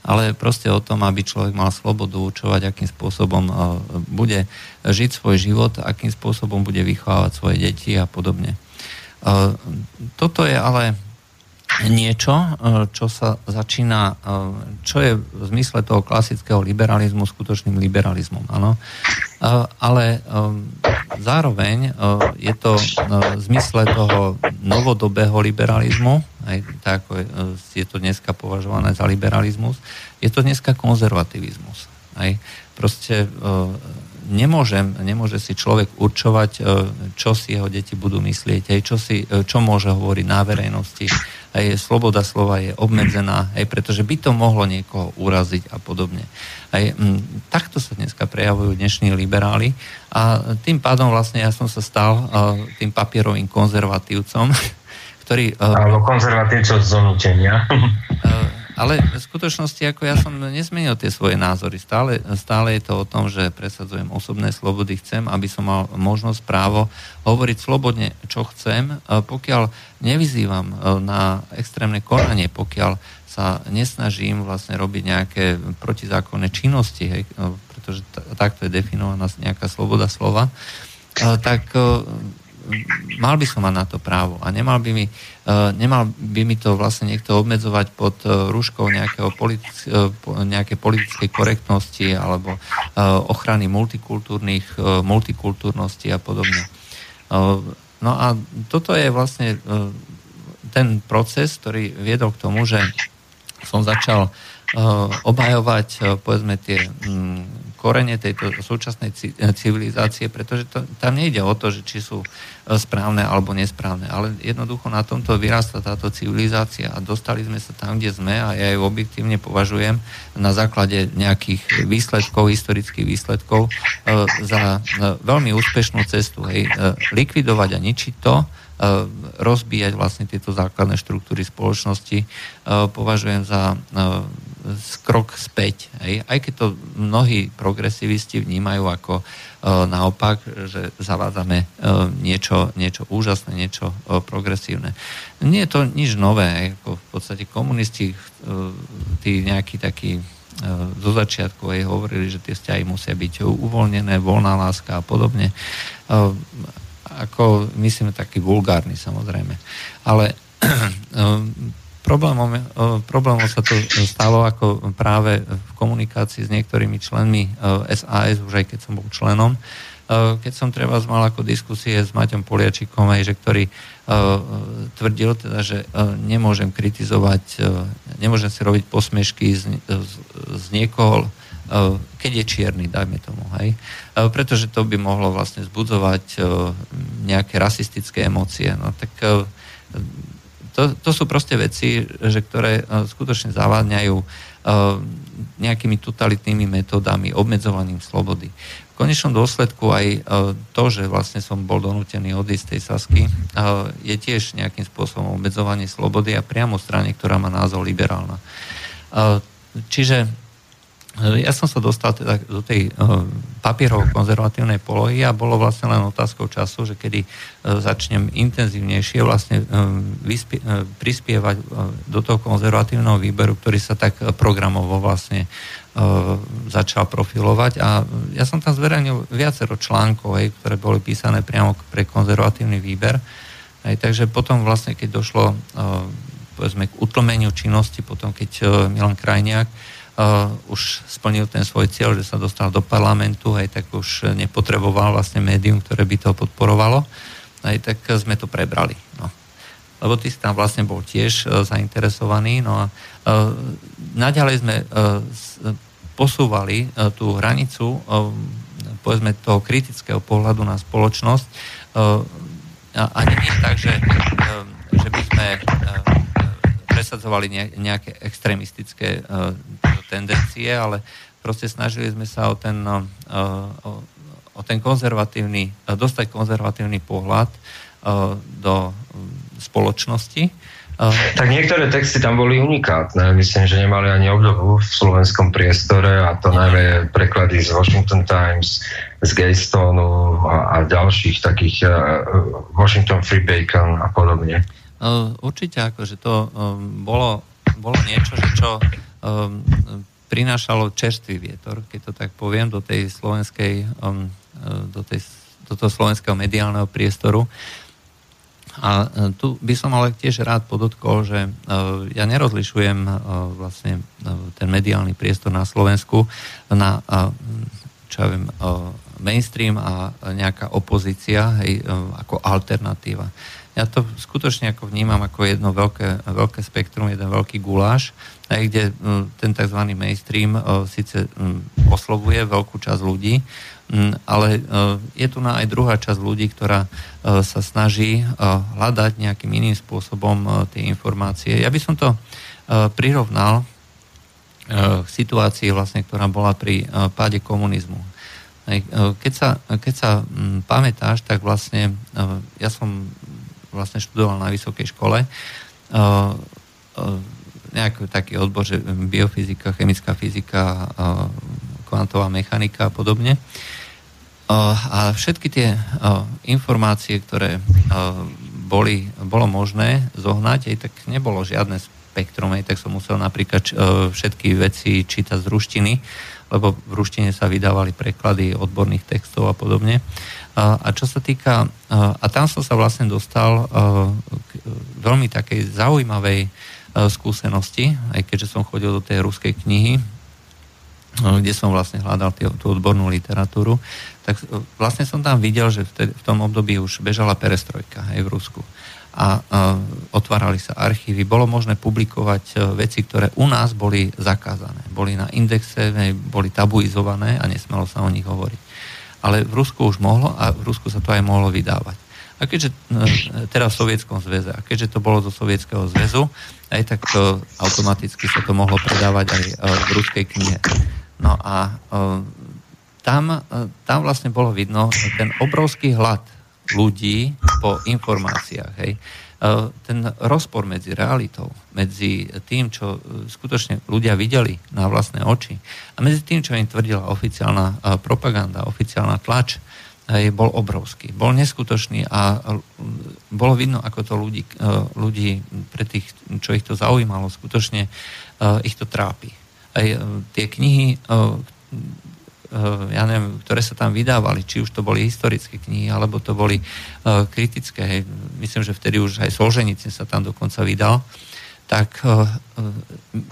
ale proste o tom, aby človek mal slobodu určovať, akým spôsobom e, bude žiť svoj život, akým spôsobom bude vychovávať svoje deti a podobne. E, toto je ale niečo, e, čo sa začína, čo je v zmysle toho klasického liberalizmu skutočným liberalizmom. Áno? Ale zároveň je to v zmysle toho novodobého liberalizmu, aj tak ako je to dneska považované za liberalizmus, je to dneska konzervativizmus. Aj proste nemôžem, nemôže si človek určovať, čo si jeho deti budú myslieť, aj čo, si, čo môže hovoriť na verejnosti. Aj sloboda slova je obmedzená, aj pretože by to mohlo niekoho uraziť a podobne. Aj, m, takto sa dneska prejavujú dnešní liberáli a tým pádom vlastne ja som sa stal uh, tým papierovým konzervatívcom, ktorý... Alebo konzervatívcov z zonútenia. Ale v skutočnosti, ako ja som nezmenil tie svoje názory. Stále, stále je to o tom, že presadzujem osobné slobody. Chcem, aby som mal možnosť, právo hovoriť slobodne, čo chcem, pokiaľ nevyzývam na extrémne konanie, pokiaľ sa nesnažím vlastne robiť nejaké protizákonné činnosti, hej, pretože t- takto je definovaná nejaká sloboda slova, tak mal by som mať na to právo a nemal by mi, nemal by mi to vlastne niekto obmedzovať pod uh, rúškou nejakého politic, uh, nejakej politickej korektnosti alebo ochrany multikultúrnych, multikultúrnosti a podobne. No a toto je vlastne ten proces, ktorý viedol k tomu, že som začal obhajovať povedzme tie mm, korene tejto súčasnej civilizácie, pretože to, tam nejde o to, že či sú e, správne alebo nesprávne, ale jednoducho na tomto vyrastá táto civilizácia a dostali sme sa tam, kde sme a ja ju objektívne považujem na základe nejakých výsledkov, historických výsledkov e, za veľmi úspešnú cestu. Hej. Likvidovať a ničiť to, rozbíjať vlastne tieto základné štruktúry spoločnosti považujem za krok späť. Hej? Aj keď to mnohí progresivisti vnímajú ako naopak, že zavádzame niečo, niečo úžasné, niečo progresívne. Nie je to nič nové. Ako v podstate komunisti, tí nejakí takí zo začiatku aj hovorili, že tie vzťahy musia byť uvoľnené, voľná láska a podobne. Ako, myslím, taký vulgárny samozrejme. Ale problémom, problémom sa to stalo ako práve v komunikácii s niektorými členmi SAS, už aj keď som bol členom, keď som treba mal ako diskusie s Maťom Poliačikom, aj, že ktorý tvrdil teda, že nemôžem kritizovať, nemôžem si robiť posmešky z, z, z niekoho, keď je čierny, dajme tomu, hej. Pretože to by mohlo vlastne zbudzovať nejaké rasistické emócie. No tak to, to sú proste veci, že ktoré skutočne zavádňajú nejakými totalitnými metódami, obmedzovaním slobody konečnom dôsledku aj e, to, že vlastne som bol donútený odísť z tej Sasky, e, je tiež nejakým spôsobom obmedzovanie slobody a priamo strane, ktorá má názov liberálna. E, čiže ja som sa dostal teda do tej papierovo-konzervatívnej polohy a bolo vlastne len otázkou času, že kedy začnem intenzívnejšie vlastne vyspie, prispievať do toho konzervatívneho výberu, ktorý sa tak programovo vlastne začal profilovať a ja som tam zverejnil viacero článkov, hej, ktoré boli písané priamo pre konzervatívny výber. Hej, takže potom vlastne, keď došlo povedzme k utlmeniu činnosti, potom keď Milan Krajniak uh, už splnil ten svoj cieľ, že sa dostal do parlamentu, hej, tak už nepotreboval vlastne médium, ktoré by to podporovalo, hej, tak sme to prebrali. No. Lebo ty si tam vlastne bol tiež uh, zainteresovaný, no a uh, naďalej sme uh, posúvali e, tú hranicu e, povedzme toho kritického pohľadu na spoločnosť e, a nie tak, že, že by sme presadzovali nejaké extrémistické tendencie, ale proste snažili sme sa o ten, o ten konzervatívny, dostať konzervatívny pohľad do spoločnosti tak niektoré texty tam boli unikátne. Myslím, že nemali ani obdobu v slovenskom priestore a to najmä preklady z Washington Times, z Gaystonu a, a ďalších takých Washington Free Bacon a podobne. Určite, akože to um, bolo, bolo niečo, že čo um, prinášalo čerstvý vietor, keď to tak poviem, do tej slovenskej, do, tej, do toho slovenského mediálneho priestoru. A e, tu by som ale tiež rád podotkol, že e, ja nerozlišujem e, vlastne ten mediálny priestor na Slovensku na čo ja viem, mainstream a nejaká opozícia hej, ako alternatíva. Ja to skutočne ako vnímam ako jedno veľké, veľké spektrum, jeden veľký guláš, kde ten tzv. mainstream síce oslovuje veľkú časť ľudí, Mm, ale e, je tu na aj druhá časť ľudí, ktorá e, sa snaží hľadať nejakým iným spôsobom tie informácie. Ja by som to prirovnal k situácii, vlastne, ktorá bola pri páde komunizmu. Keď sa, keď sa pamätáš, tak vlastne ja som vlastne študoval na vysokej škole nejaký taký odbor, že biofyzika, chemická fyzika, kvantová mechanika a podobne. A všetky tie informácie, ktoré boli, bolo možné zohnať, aj tak nebolo žiadne spektrum, aj tak som musel napríklad všetky veci čítať z ruštiny, lebo v ruštine sa vydávali preklady odborných textov a podobne. A čo sa týka, a tam som sa vlastne dostal k veľmi takej zaujímavej skúsenosti, aj keďže som chodil do tej ruskej knihy, kde som vlastne hľadal tú odbornú literatúru, tak e, vlastne som tam videl, že v tom období už bežala perestrojka aj v Rusku. A uh, otvárali sa archívy, bolo možné publikovať uh, veci, ktoré u nás boli zakázané. Boli na indexe, boli tabuizované a nesmelo sa o nich hovoriť. Ale v Rusku už mohlo a v Rusku sa to aj mohlo vydávať. A keďže teraz v Sovietskom zväze, a keďže to bolo zo Sovietskeho zväzu, aj tak to, automaticky sa to mohlo predávať aj v ruskej knihe. No a tam, tam vlastne bolo vidno ten obrovský hlad ľudí po informáciách. Hej. Ten rozpor medzi realitou, medzi tým, čo skutočne ľudia videli na vlastné oči a medzi tým, čo im tvrdila oficiálna propaganda, oficiálna tlač, bol obrovský. Bol neskutočný a bolo vidno, ako to ľudí, ľudí pre tých, čo ich to zaujímalo, skutočne ich to trápi. Aj tie knihy, ja neviem, ktoré sa tam vydávali, či už to boli historické knihy, alebo to boli uh, kritické, myslím, že vtedy už aj Solženicin sa tam dokonca vydal, tak uh,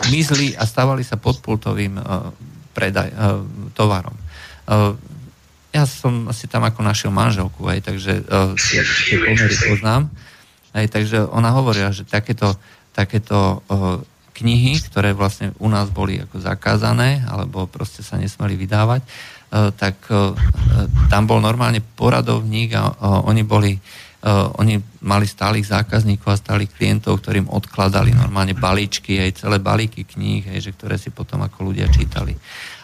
mizli a stávali sa podpultovým predaj, tovarom. Ja som asi tam ako našiel manželku, aj, takže tie pomery poznám. Aj, takže ona hovorila, že takéto, takéto knihy, ktoré vlastne u nás boli ako zakázané, alebo proste sa nesmeli vydávať, e, tak e, tam bol normálne poradovník a oni boli oni mali stálych zákazníkov a stálych klientov, ktorým odkladali normálne balíčky, aj celé balíky kníh, aj, že ktoré si potom ako ľudia čítali.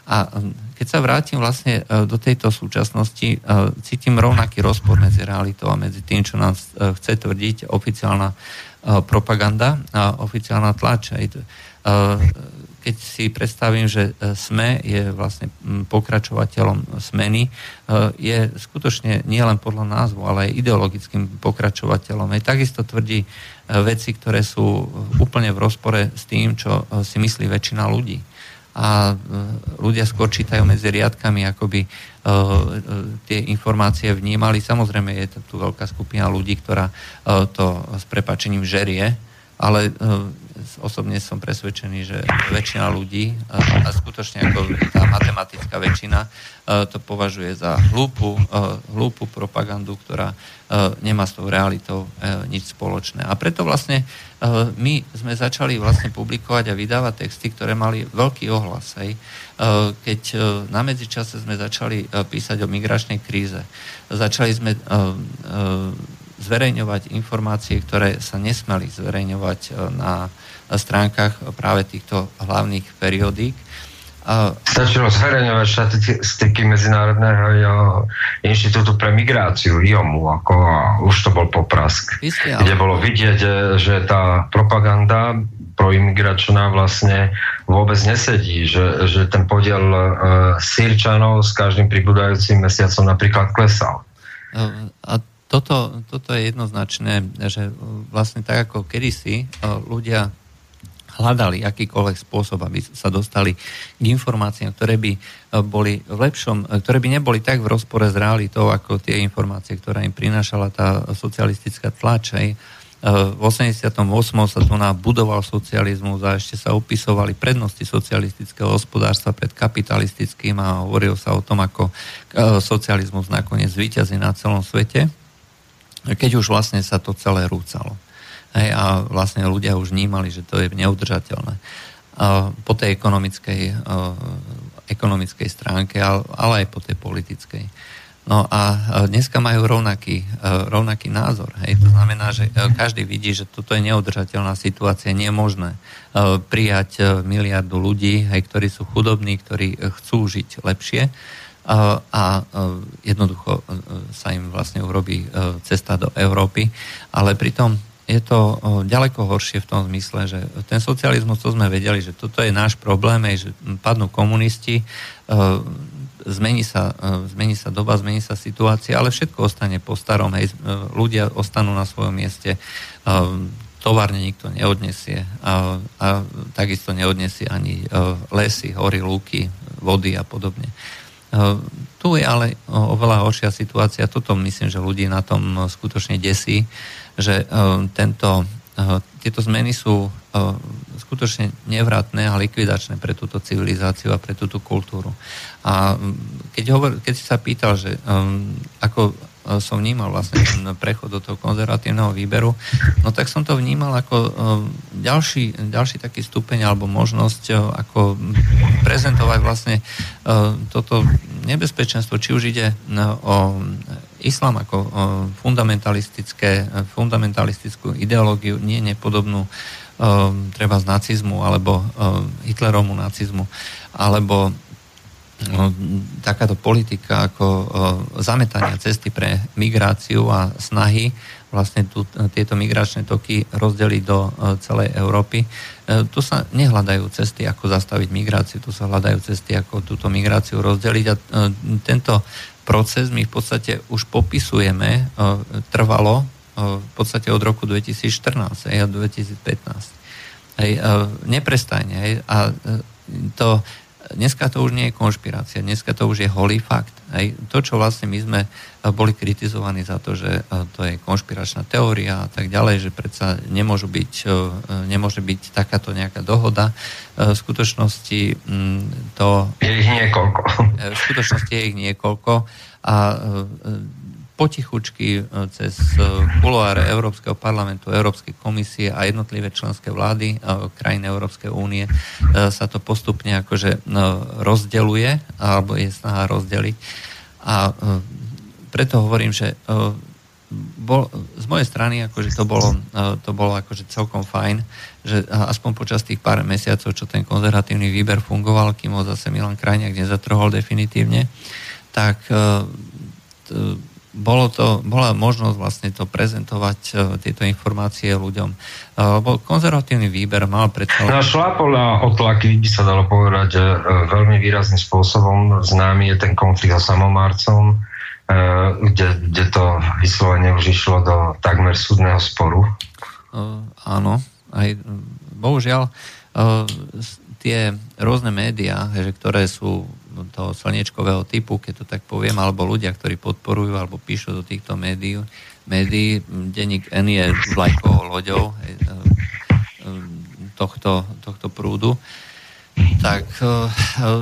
A keď sa vrátim vlastne e, do tejto súčasnosti, cítim rovnaký rozpor medzi realitou a medzi tým, čo nám chce tvrdiť oficiálna propaganda a oficiálna tlač. Keď si predstavím, že e, SME je vlastne pokračovateľom smeny, e, je skutočne nielen podľa názvu, ale aj ideologickým pokračovateľom. Aj takisto tvrdí e, veci, ktoré sú úplne v rozpore s tým, čo si myslí väčšina ľudí a ľudia skôr čítajú medzi riadkami, ako by tie informácie vnímali. Samozrejme je tu veľká skupina ľudí, ktorá to s prepačením žerie, ale osobne som presvedčený, že väčšina ľudí, a skutočne ako tá matematická väčšina, to považuje za hlúpu, hlúpu propagandu, ktorá nemá s tou realitou nič spoločné. A preto vlastne my sme začali vlastne publikovať a vydávať texty, ktoré mali veľký ohlas. Hej. Keď na medzičase sme začali písať o migračnej kríze, začali sme zverejňovať informácie, ktoré sa nesmeli zverejňovať na stránkach práve týchto hlavných periodík. Stačilo zverejňovať štatistiky Medzinárodného inštitútu pre migráciu, IOMu, ako a už to bol poprask, Isté, ale... kde bolo vidieť, že tá propaganda proimigračná vlastne vôbec nesedí, že, že ten podiel uh, sírčanov s každým pribúdajúcim mesiacom napríklad klesal. A toto, toto je jednoznačné, že vlastne tak ako kedysi ľudia hľadali akýkoľvek spôsob, aby sa dostali k informáciám, ktoré by boli v lepšom, ktoré by neboli tak v rozpore s realitou, ako tie informácie, ktoré im prinášala tá socialistická tlač. Aj. V 88. sa tu budoval socializmus a ešte sa opisovali prednosti socialistického hospodárstva pred kapitalistickým a hovoril sa o tom, ako socializmus nakoniec zvýťazí na celom svete keď už vlastne sa to celé rúcalo. Hej, a vlastne ľudia už vnímali, že to je neudržateľné. Po tej ekonomickej, ekonomickej stránke, ale aj po tej politickej. No a dneska majú rovnaký, rovnaký názor. Hej. To znamená, že každý vidí, že toto je neudržateľná situácia, nie je možné prijať miliardu ľudí, hej, ktorí sú chudobní, ktorí chcú žiť lepšie a jednoducho e, sa im vlastne urobí e, cesta do Európy, ale pritom je to ďaleko horšie v tom zmysle, že ten socializmus, to sme vedeli, že toto je náš problém, že padnú komunisti, e, zmení sa, zmení sa doba, zmení sa situácia, ale všetko ostane po starom, hej, ľudia ostanú na svojom mieste, továrne nikto neodnesie a, a takisto neodnesie ani lesy, hory, lúky, vody a podobne. Tu je ale oveľa horšia situácia. Toto myslím, že ľudí na tom skutočne desí, že tento, tieto zmeny sú skutočne nevratné a likvidačné pre túto civilizáciu a pre túto kultúru. A keď, hovor, keď si sa pýtal, že ako som vnímal vlastne ten prechod do toho konzervatívneho výberu, no tak som to vnímal ako e, ďalší, ďalší taký stupeň alebo možnosť e, ako prezentovať vlastne e, toto nebezpečenstvo, či už ide o islám ako fundamentalistické, fundamentalistickú ideológiu, nie nepodobnú treba z nacizmu alebo Hitlerovmu nacizmu, alebo no, takáto politika ako zametania cesty pre migráciu a snahy vlastne tu, tieto migračné toky rozdeliť do celej Európy. Tu sa nehľadajú cesty, ako zastaviť migráciu, tu sa hľadajú cesty, ako túto migráciu rozdeliť a tento proces my v podstate už popisujeme trvalo v podstate od roku 2014 a 2015. Hej, neprestajne. A to dneska to už nie je konšpirácia, dneska to už je holý fakt. Hej. To, čo vlastne my sme eh, boli kritizovaní za to, že eh, to je konšpiračná teória a tak ďalej, že predsa nemôžu byť, eh, nemôže byť takáto nejaká dohoda. V skutočnosti mm, to... Je ich niekoľko. V skutočnosti je ich niekoľko a potichučky e, cez e, kuloáre Európskeho parlamentu, Európskej komisie a jednotlivé členské vlády e, krajín Európskej únie sa to postupne akože rozdeluje alebo je snaha rozdeliť. A preto hovorím, že bol, z mojej strany akože to bolo, to bolo akože celkom fajn, že aspoň počas tých pár mesiacov, čo ten konzervatívny výber fungoval, kým ho zase Milan Krajniak nezatrhol definitívne, tak bolo to, bola možnosť vlastne to prezentovať, uh, tieto informácie ľuďom. Lebo konzervatívny výber mal predsa... No šlápol na otlaky, by sa dalo povedať, že uh, veľmi výrazným spôsobom známy je ten konflikt so samomárcom, kde, kde to vyslovene už išlo do takmer súdneho sporu. Áno, aj bohužiaľ tie rôzne médiá, že, ktoré sú toho slniečkového typu, keď to tak poviem, alebo ľudia, ktorí podporujú alebo píšu do týchto médií, médií denník N je vlajkovou loďou e, e, tohto, tohto prúdu, tak e,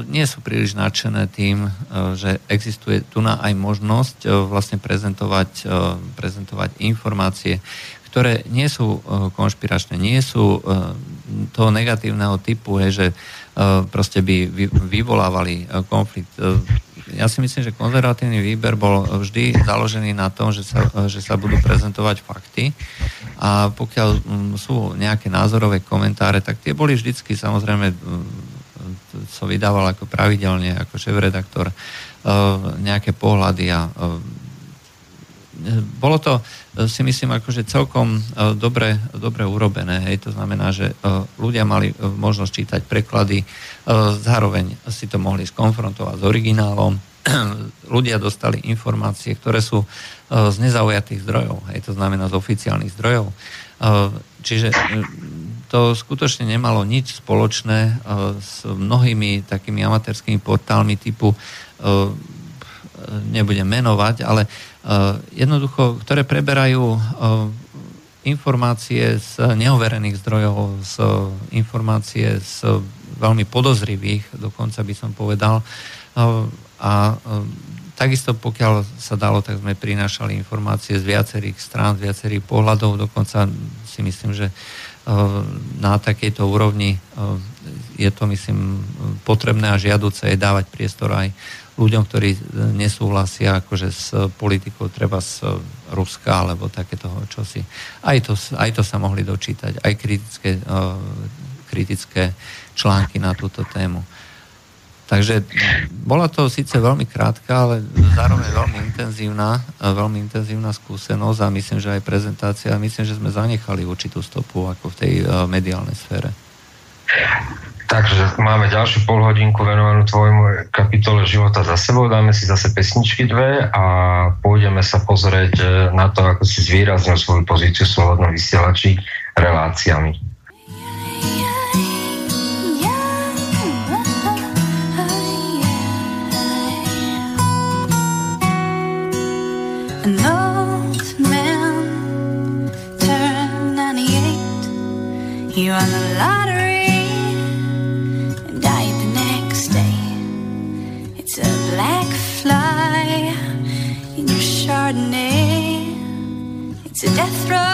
nie sú príliš nadšené tým, že existuje tu na aj možnosť vlastne prezentovať, prezentovať informácie, ktoré nie sú konšpiračné, nie sú toho negatívneho typu, že E, proste by vyvolávali e, konflikt. E, ja si myslím, že konzervatívny výber bol vždy založený na tom, že sa, že sa budú prezentovať fakty a pokiaľ sú nejaké názorové komentáre, tak tie boli vždycky samozrejme co vydával ako pravidelne, ako šéf-redaktor, nejaké pohľady a bolo to, e, si myslím, akože celkom e, dobre, dobre urobené. Hej. To znamená, že e, ľudia mali možnosť čítať preklady, zároveň si to mohli skonfrontovať s originálom. ľudia dostali informácie, ktoré sú z nezaujatých zdrojov, hej, to znamená z oficiálnych zdrojov. Čiže to skutočne nemalo nič spoločné s mnohými takými amatérskými portálmi typu nebudem menovať, ale Eh, jednoducho, ktoré preberajú eh, informácie z neoverených zdrojov, z informácie z veľmi podozrivých, dokonca by som povedal. A takisto pokiaľ sa dalo, tak sme prinášali informácie z viacerých strán, z viacerých pohľadov, dokonca si myslím, že na takejto úrovni je to, myslím, potrebné a žiaduce je dávať priestor aj ľuďom, ktorí e, nesúhlasia akože s politikou treba z Ruska alebo takéto čosi. Aj to, aj to sa mohli dočítať, aj kritické, uh, kritické články na túto tému. Takže bola to síce veľmi krátka, ale zároveň veľmi intenzívna, e, veľmi intenzívna skúsenosť a myslím, že aj prezentácia, myslím, že sme zanechali určitú stopu ako v tej mediálnej sfére. Takže máme ďalšiu polhodinku venovanú tvojmu kapitole života za sebou, dáme si zase pesničky dve a pôjdeme sa pozrieť e, na to, ako si zvýraznil svoju pozíciu slobodnom vysielači reláciami. An old man turned 98 He won the lottery to death row.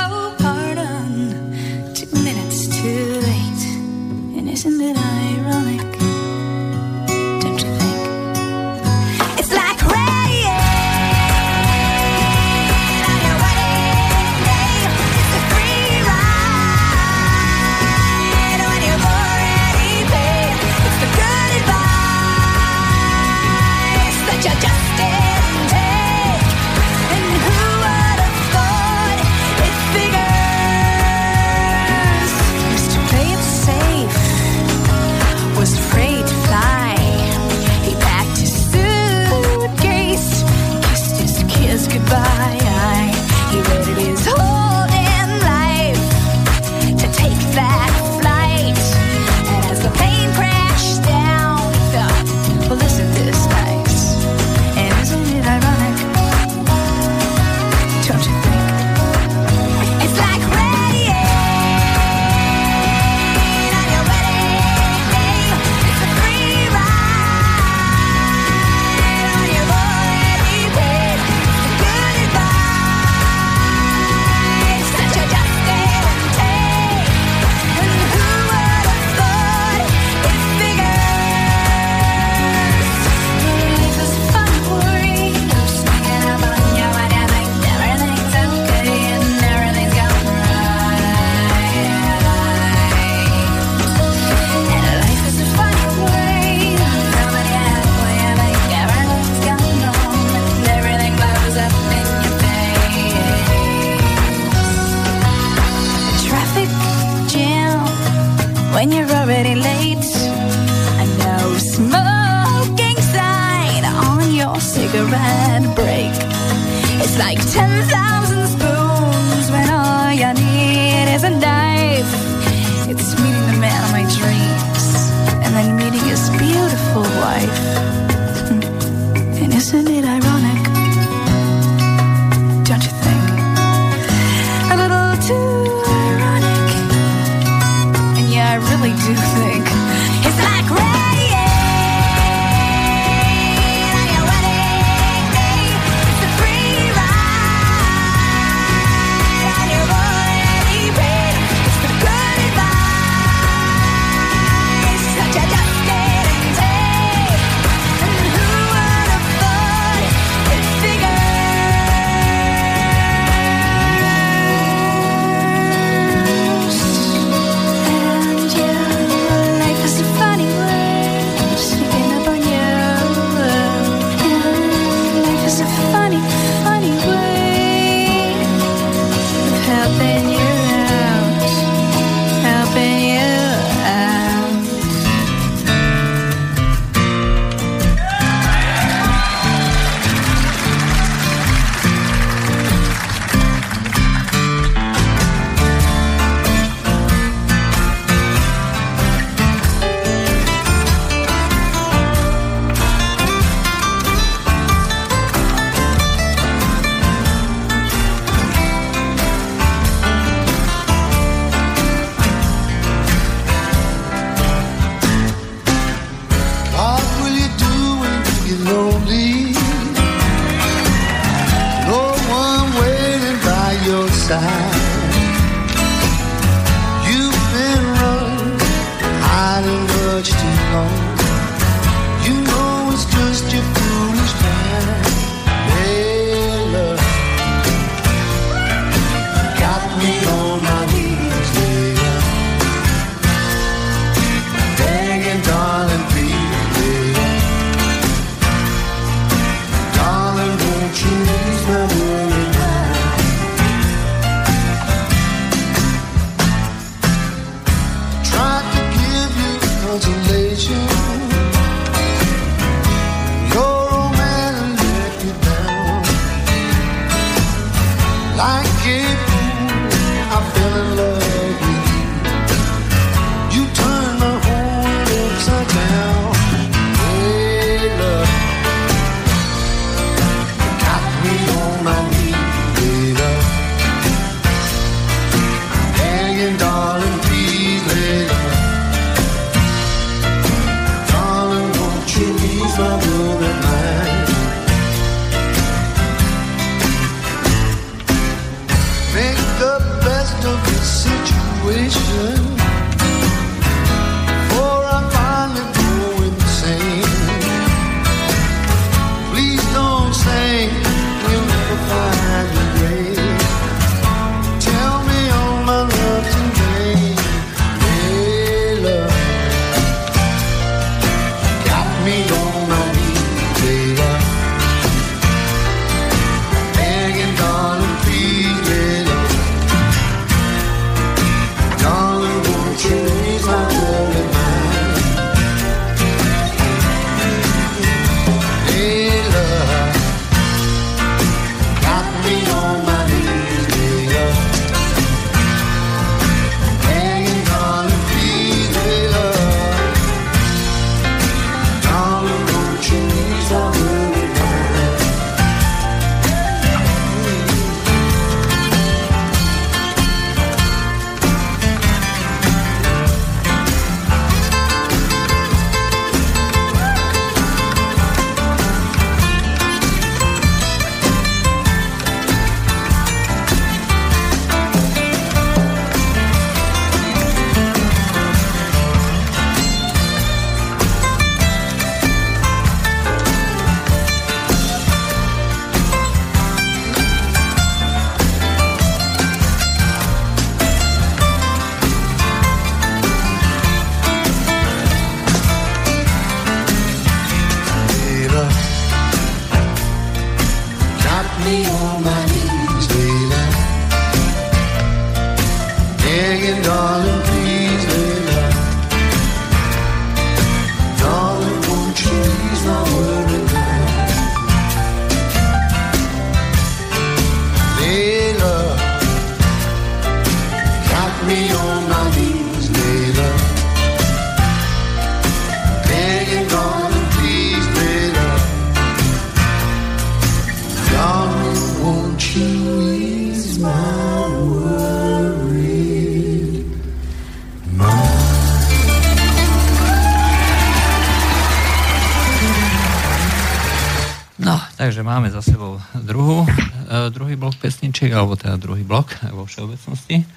Alebo teda druhý blok vo všeobecnosti.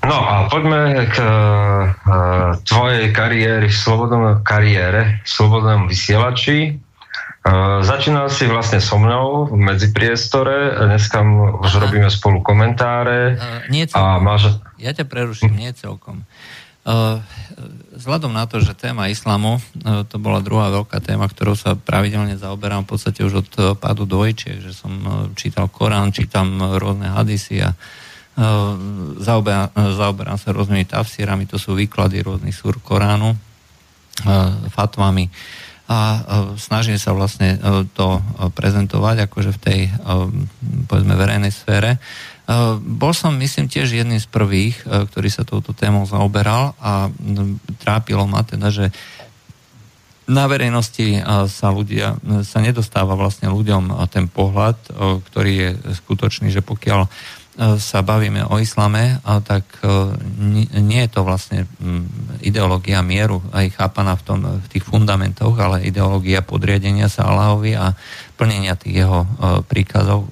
No a poďme k uh, tvojej kariéry, slobodnom kariére, slobodnom vysielači. Uh, začínal si vlastne so mnou v medzipriestore, dneska už Aha. robíme spolu komentáre. Uh, nie celkom. A máš... Ja ťa preruším, nie celkom. Uh, vzhľadom na to, že téma islamu, uh, to bola druhá veľká téma, ktorou sa pravidelne zaoberám v podstate už od uh, pádu dvojčiek, že som čítal Korán, čítam rôzne hadisy a zaoberám, zaoberám sa rôznymi tafsírami, to sú výklady rôznych súr Koránu, fatvami a snažím sa vlastne to prezentovať akože v tej povedzme verejnej sfére. Eh, bol som, myslím, tiež jedným z prvých, eh, ktorý sa touto témou zaoberal a trápilo ma teda, že na verejnosti eh, sa ľudia, sa nedostáva vlastne ľuďom ten pohľad, ktorý je skutočný, že pokiaľ sa bavíme o islame, tak nie je to vlastne mm, ideológia mieru, aj chápaná v, tom, v tých fundamentoch, ale ideológia podriadenia sa Allahovi a plnenia tých jeho príkazov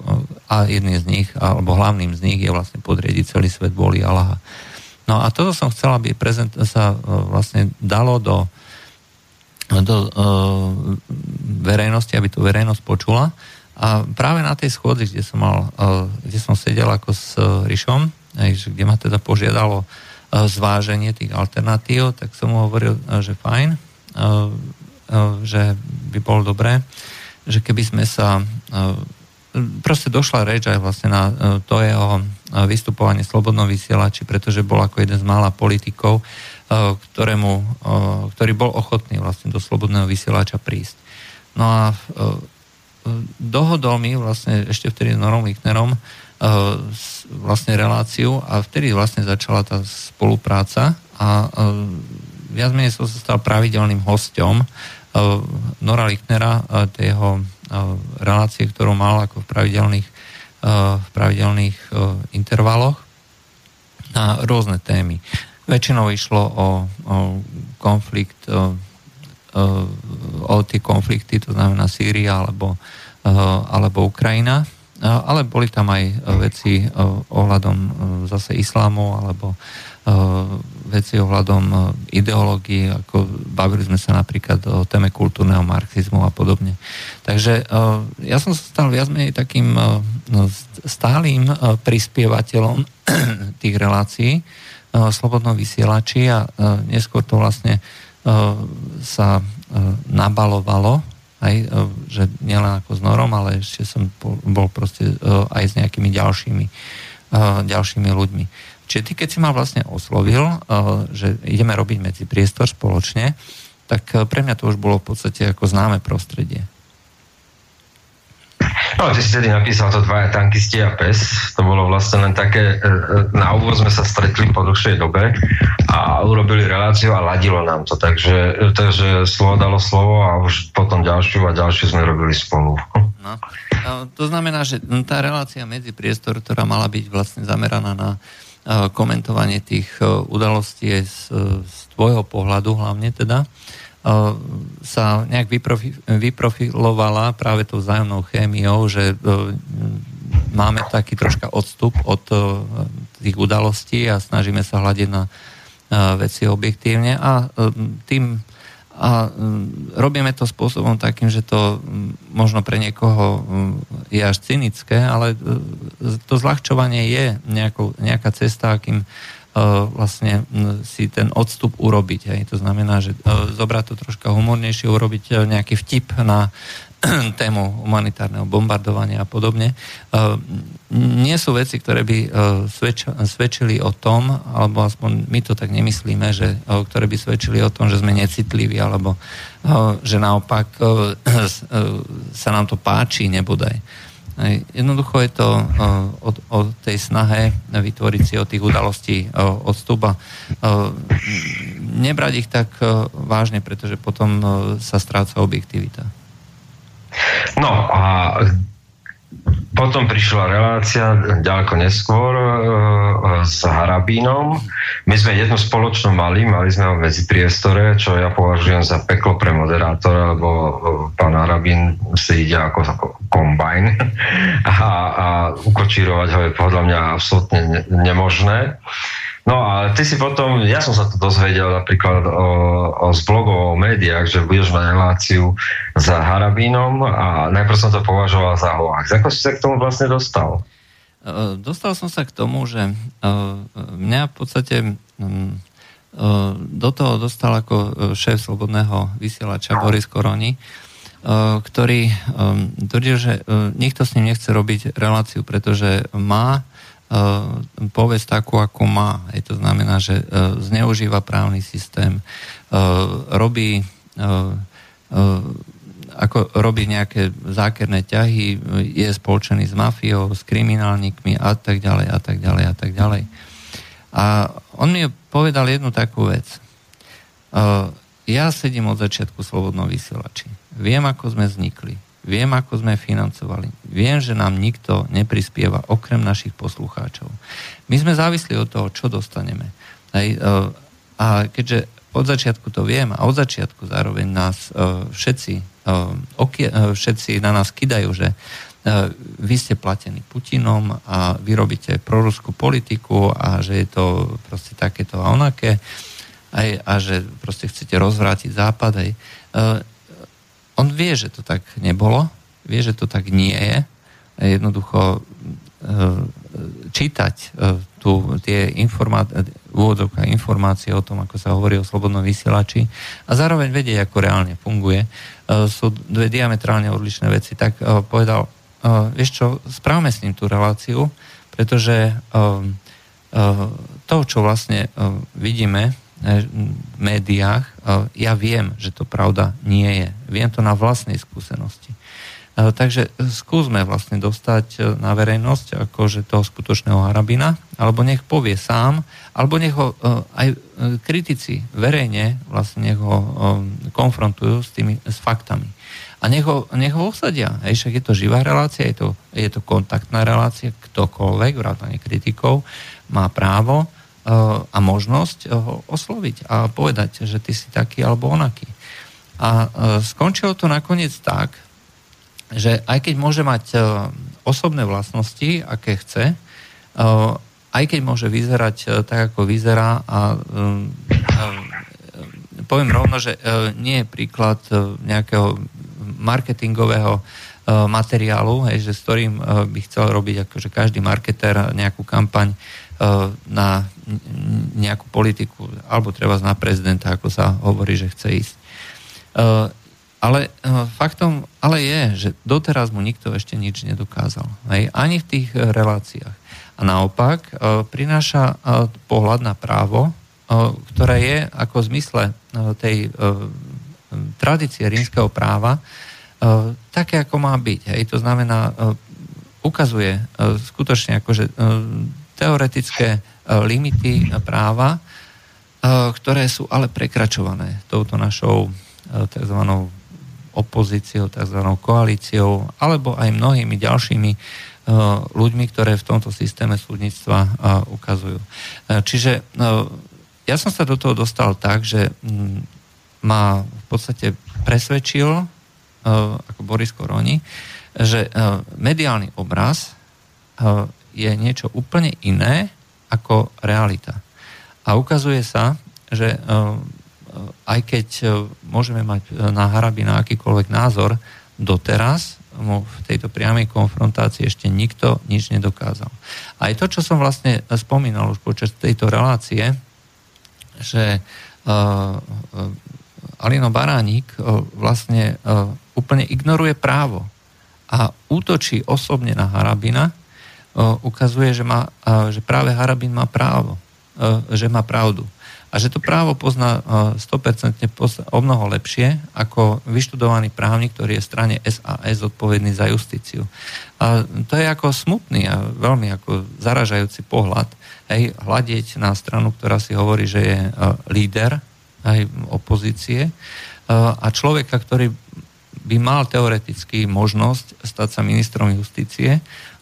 a jedným z nich, alebo hlavným z nich je vlastne podriediť celý svet vôli Allaha. No a toto som chcel, aby prezent sa vlastne dalo do, do uh, verejnosti, aby tu verejnosť počula a práve na tej schôdzi, kde som, mal, e, kde som sedel ako s e, Rišom, kde ma teda požiadalo e, zváženie tých alternatív, tak som mu hovoril, že fajn, že by bolo dobré, že keby sme sa proste došla reč aj vlastne na to jeho vystupovanie v slobodnom vysielači, pretože bol ako jeden z mála politikov, ktorému, ktorý bol ochotný vlastne do slobodného vysielača prísť. No a dohodol mi vlastne ešte vtedy s Norom Lichnerom vlastne reláciu a vtedy vlastne začala tá spolupráca a viac menej som sa stal pravidelným hostom uh, Nora Lichnera, tej jeho relácie, ktorú mal ako v pravidelných, v pravidelných intervaloch na rôzne témy. Väčšinou išlo o, o konflikt o tie konflikty, to znamená Sýria alebo, alebo Ukrajina, ale boli tam aj veci ohľadom zase islámu alebo veci ohľadom ideológií, ako bavili sme sa napríklad o téme kultúrneho marxizmu a podobne. Takže ja som sa stal viac menej takým stálym prispievateľom tých relácií slobodnom vysielači a neskôr to vlastne sa nabalovalo, aj, že nielen ako s Norom, ale ešte som bol proste aj s nejakými ďalšími, ďalšími ľuďmi. Čiže ty, keď si ma vlastne oslovil, že ideme robiť medzi priestor spoločne, tak pre mňa to už bolo v podstate ako známe prostredie. No, ty si tedy napísal to dvaja tankisti a pes. To bolo vlastne len také, e, e, na úvod sme sa stretli po dlhšej dobe a urobili reláciu a ladilo nám to. Takže, takže slovo dalo slovo a už potom ďalšiu a ďalšiu sme robili spolu. No. To znamená, že tá relácia medzi priestor, ktorá mala byť vlastne zameraná na komentovanie tých udalostí z, z tvojho pohľadu hlavne teda, sa nejak vyprofi, vyprofilovala práve tou vzájomnou chémiou, že máme taký troška odstup od tých udalostí a snažíme sa hľadiť na veci objektívne. A tým a robíme to spôsobom takým, že to možno pre niekoho je až cynické, ale to zľahčovanie je nejakou, nejaká cesta, akým vlastne si ten odstup urobiť. Hej. To znamená, že zobrať to troška humornejšie, urobiť nejaký vtip na tému humanitárneho bombardovania a podobne. Nie sú veci, ktoré by svedčili o tom, alebo aspoň my to tak nemyslíme, že, ktoré by svedčili o tom, že sme necitliví, alebo že naopak sa nám to páči, nebodaj. Jednoducho je to o, o tej snahe vytvoriť si od tých udalostí odstup a nebrať ich tak vážne, pretože potom sa stráca objektivita. No a potom prišla relácia ďaleko neskôr s Harabínom, my sme jednu spoločnú mali, mali sme ho v medzipriestore, čo ja považujem za peklo pre moderátora, lebo e, pán Arabin si ide ako, ako kombajn a, a ukočírovať ho je podľa mňa absolútne ne, nemožné. No a ty si potom, ja som sa to dozvedel napríklad o, o z blogov o médiách, že budeš mať reláciu za Harabínom a najprv som to považoval za hoax. Ako si sa k tomu vlastne dostal? E, dostal som sa k tomu, že e, mňa v podstate e, do toho dostal ako šéf slobodného vysielača Boris Koroni, ktorý tvrdil, že nikto s ním nechce robiť reláciu, pretože má povesť takú, ako má. Je to znamená, že zneužíva právny systém, robí ako robí nejaké zákerné ťahy, je spoločený s mafiou, s kriminálnikmi a tak ďalej a tak ďalej a tak ďalej. A on mi povedal jednu takú vec. Ja sedím od začiatku slobodnom vysielači. Viem, ako sme vznikli. Viem, ako sme financovali. Viem, že nám nikto neprispieva, okrem našich poslucháčov. My sme závislí od toho, čo dostaneme. Aj, e, a keďže od začiatku to viem a od začiatku zároveň nás e, všetci, e, všetci na nás kidajú, že vy ste platení Putinom a vy robíte proruskú politiku a že je to proste takéto a onaké aj, a že proste chcete rozvrátiť západ. Aj. On vie, že to tak nebolo, vie, že to tak nie je. Jednoducho e, čítať e, tu tie informá- informácie o tom, ako sa hovorí o slobodnom vysielači a zároveň vedieť, ako reálne funguje, e, sú dve diametrálne odlišné veci, tak povedal, vieš čo, správame s ním tú reláciu, pretože to, čo vlastne vidíme médiách, ja viem, že to pravda nie je. Viem to na vlastnej skúsenosti. Takže skúsme vlastne dostať na verejnosť akože toho skutočného Harabina, alebo nech povie sám, alebo nech ho aj kritici verejne vlastne nech ho konfrontujú s tými s faktami. A nech ho, nech ho osadia. Hej, však je to živá relácia, je to, je to kontaktná relácia, ktokoľvek, vrátane kritikov, má právo a možnosť ho osloviť a povedať, že ty si taký alebo onaký. A skončilo to nakoniec tak, že aj keď môže mať osobné vlastnosti, aké chce, aj keď môže vyzerať tak, ako vyzerá a poviem rovno, že nie je príklad nejakého marketingového materiálu, hej, že s ktorým by chcel robiť akože každý marketér nejakú kampaň na nejakú politiku, alebo treba na prezidenta, ako sa hovorí, že chce ísť. E, ale e, faktom ale je, že doteraz mu nikto ešte nič nedokázal. Hej? Ani v tých reláciách. A naopak prináša pohľad na právo, ktoré je ako v zmysle tej tradície rímskeho práva také, ako má byť. Hej? To znamená, ukazuje skutočne akože teoretické e, limity práva, e, ktoré sú ale prekračované touto našou e, tzv. opozíciou, tzv. koalíciou, alebo aj mnohými ďalšími ľuďmi, ktoré v tomto systéme súdnictva ukazujú. Čiže ja som sa do toho dostal tak, že ma v podstate presvedčil, ako Boris Koroni, že mediálny obraz je niečo úplne iné ako realita. A ukazuje sa, že e, e, aj keď e, môžeme mať na Harabina akýkoľvek názor, doteraz mu v tejto priamej konfrontácii ešte nikto nič nedokázal. Aj to, čo som vlastne spomínal už počas tejto relácie, že Alino Baránik vlastne úplne ignoruje právo a útočí osobne na Harabina, ukazuje, že, má, že práve Harabin má právo, že má pravdu. A že to právo pozná 100% o mnoho lepšie ako vyštudovaný právnik, ktorý je v strane SAS odpovedný za justíciu. A to je ako smutný a veľmi ako zaražajúci pohľad, hej, hľadieť na stranu, ktorá si hovorí, že je líder aj opozície a človeka, ktorý by mal teoreticky možnosť stať sa ministrom justície,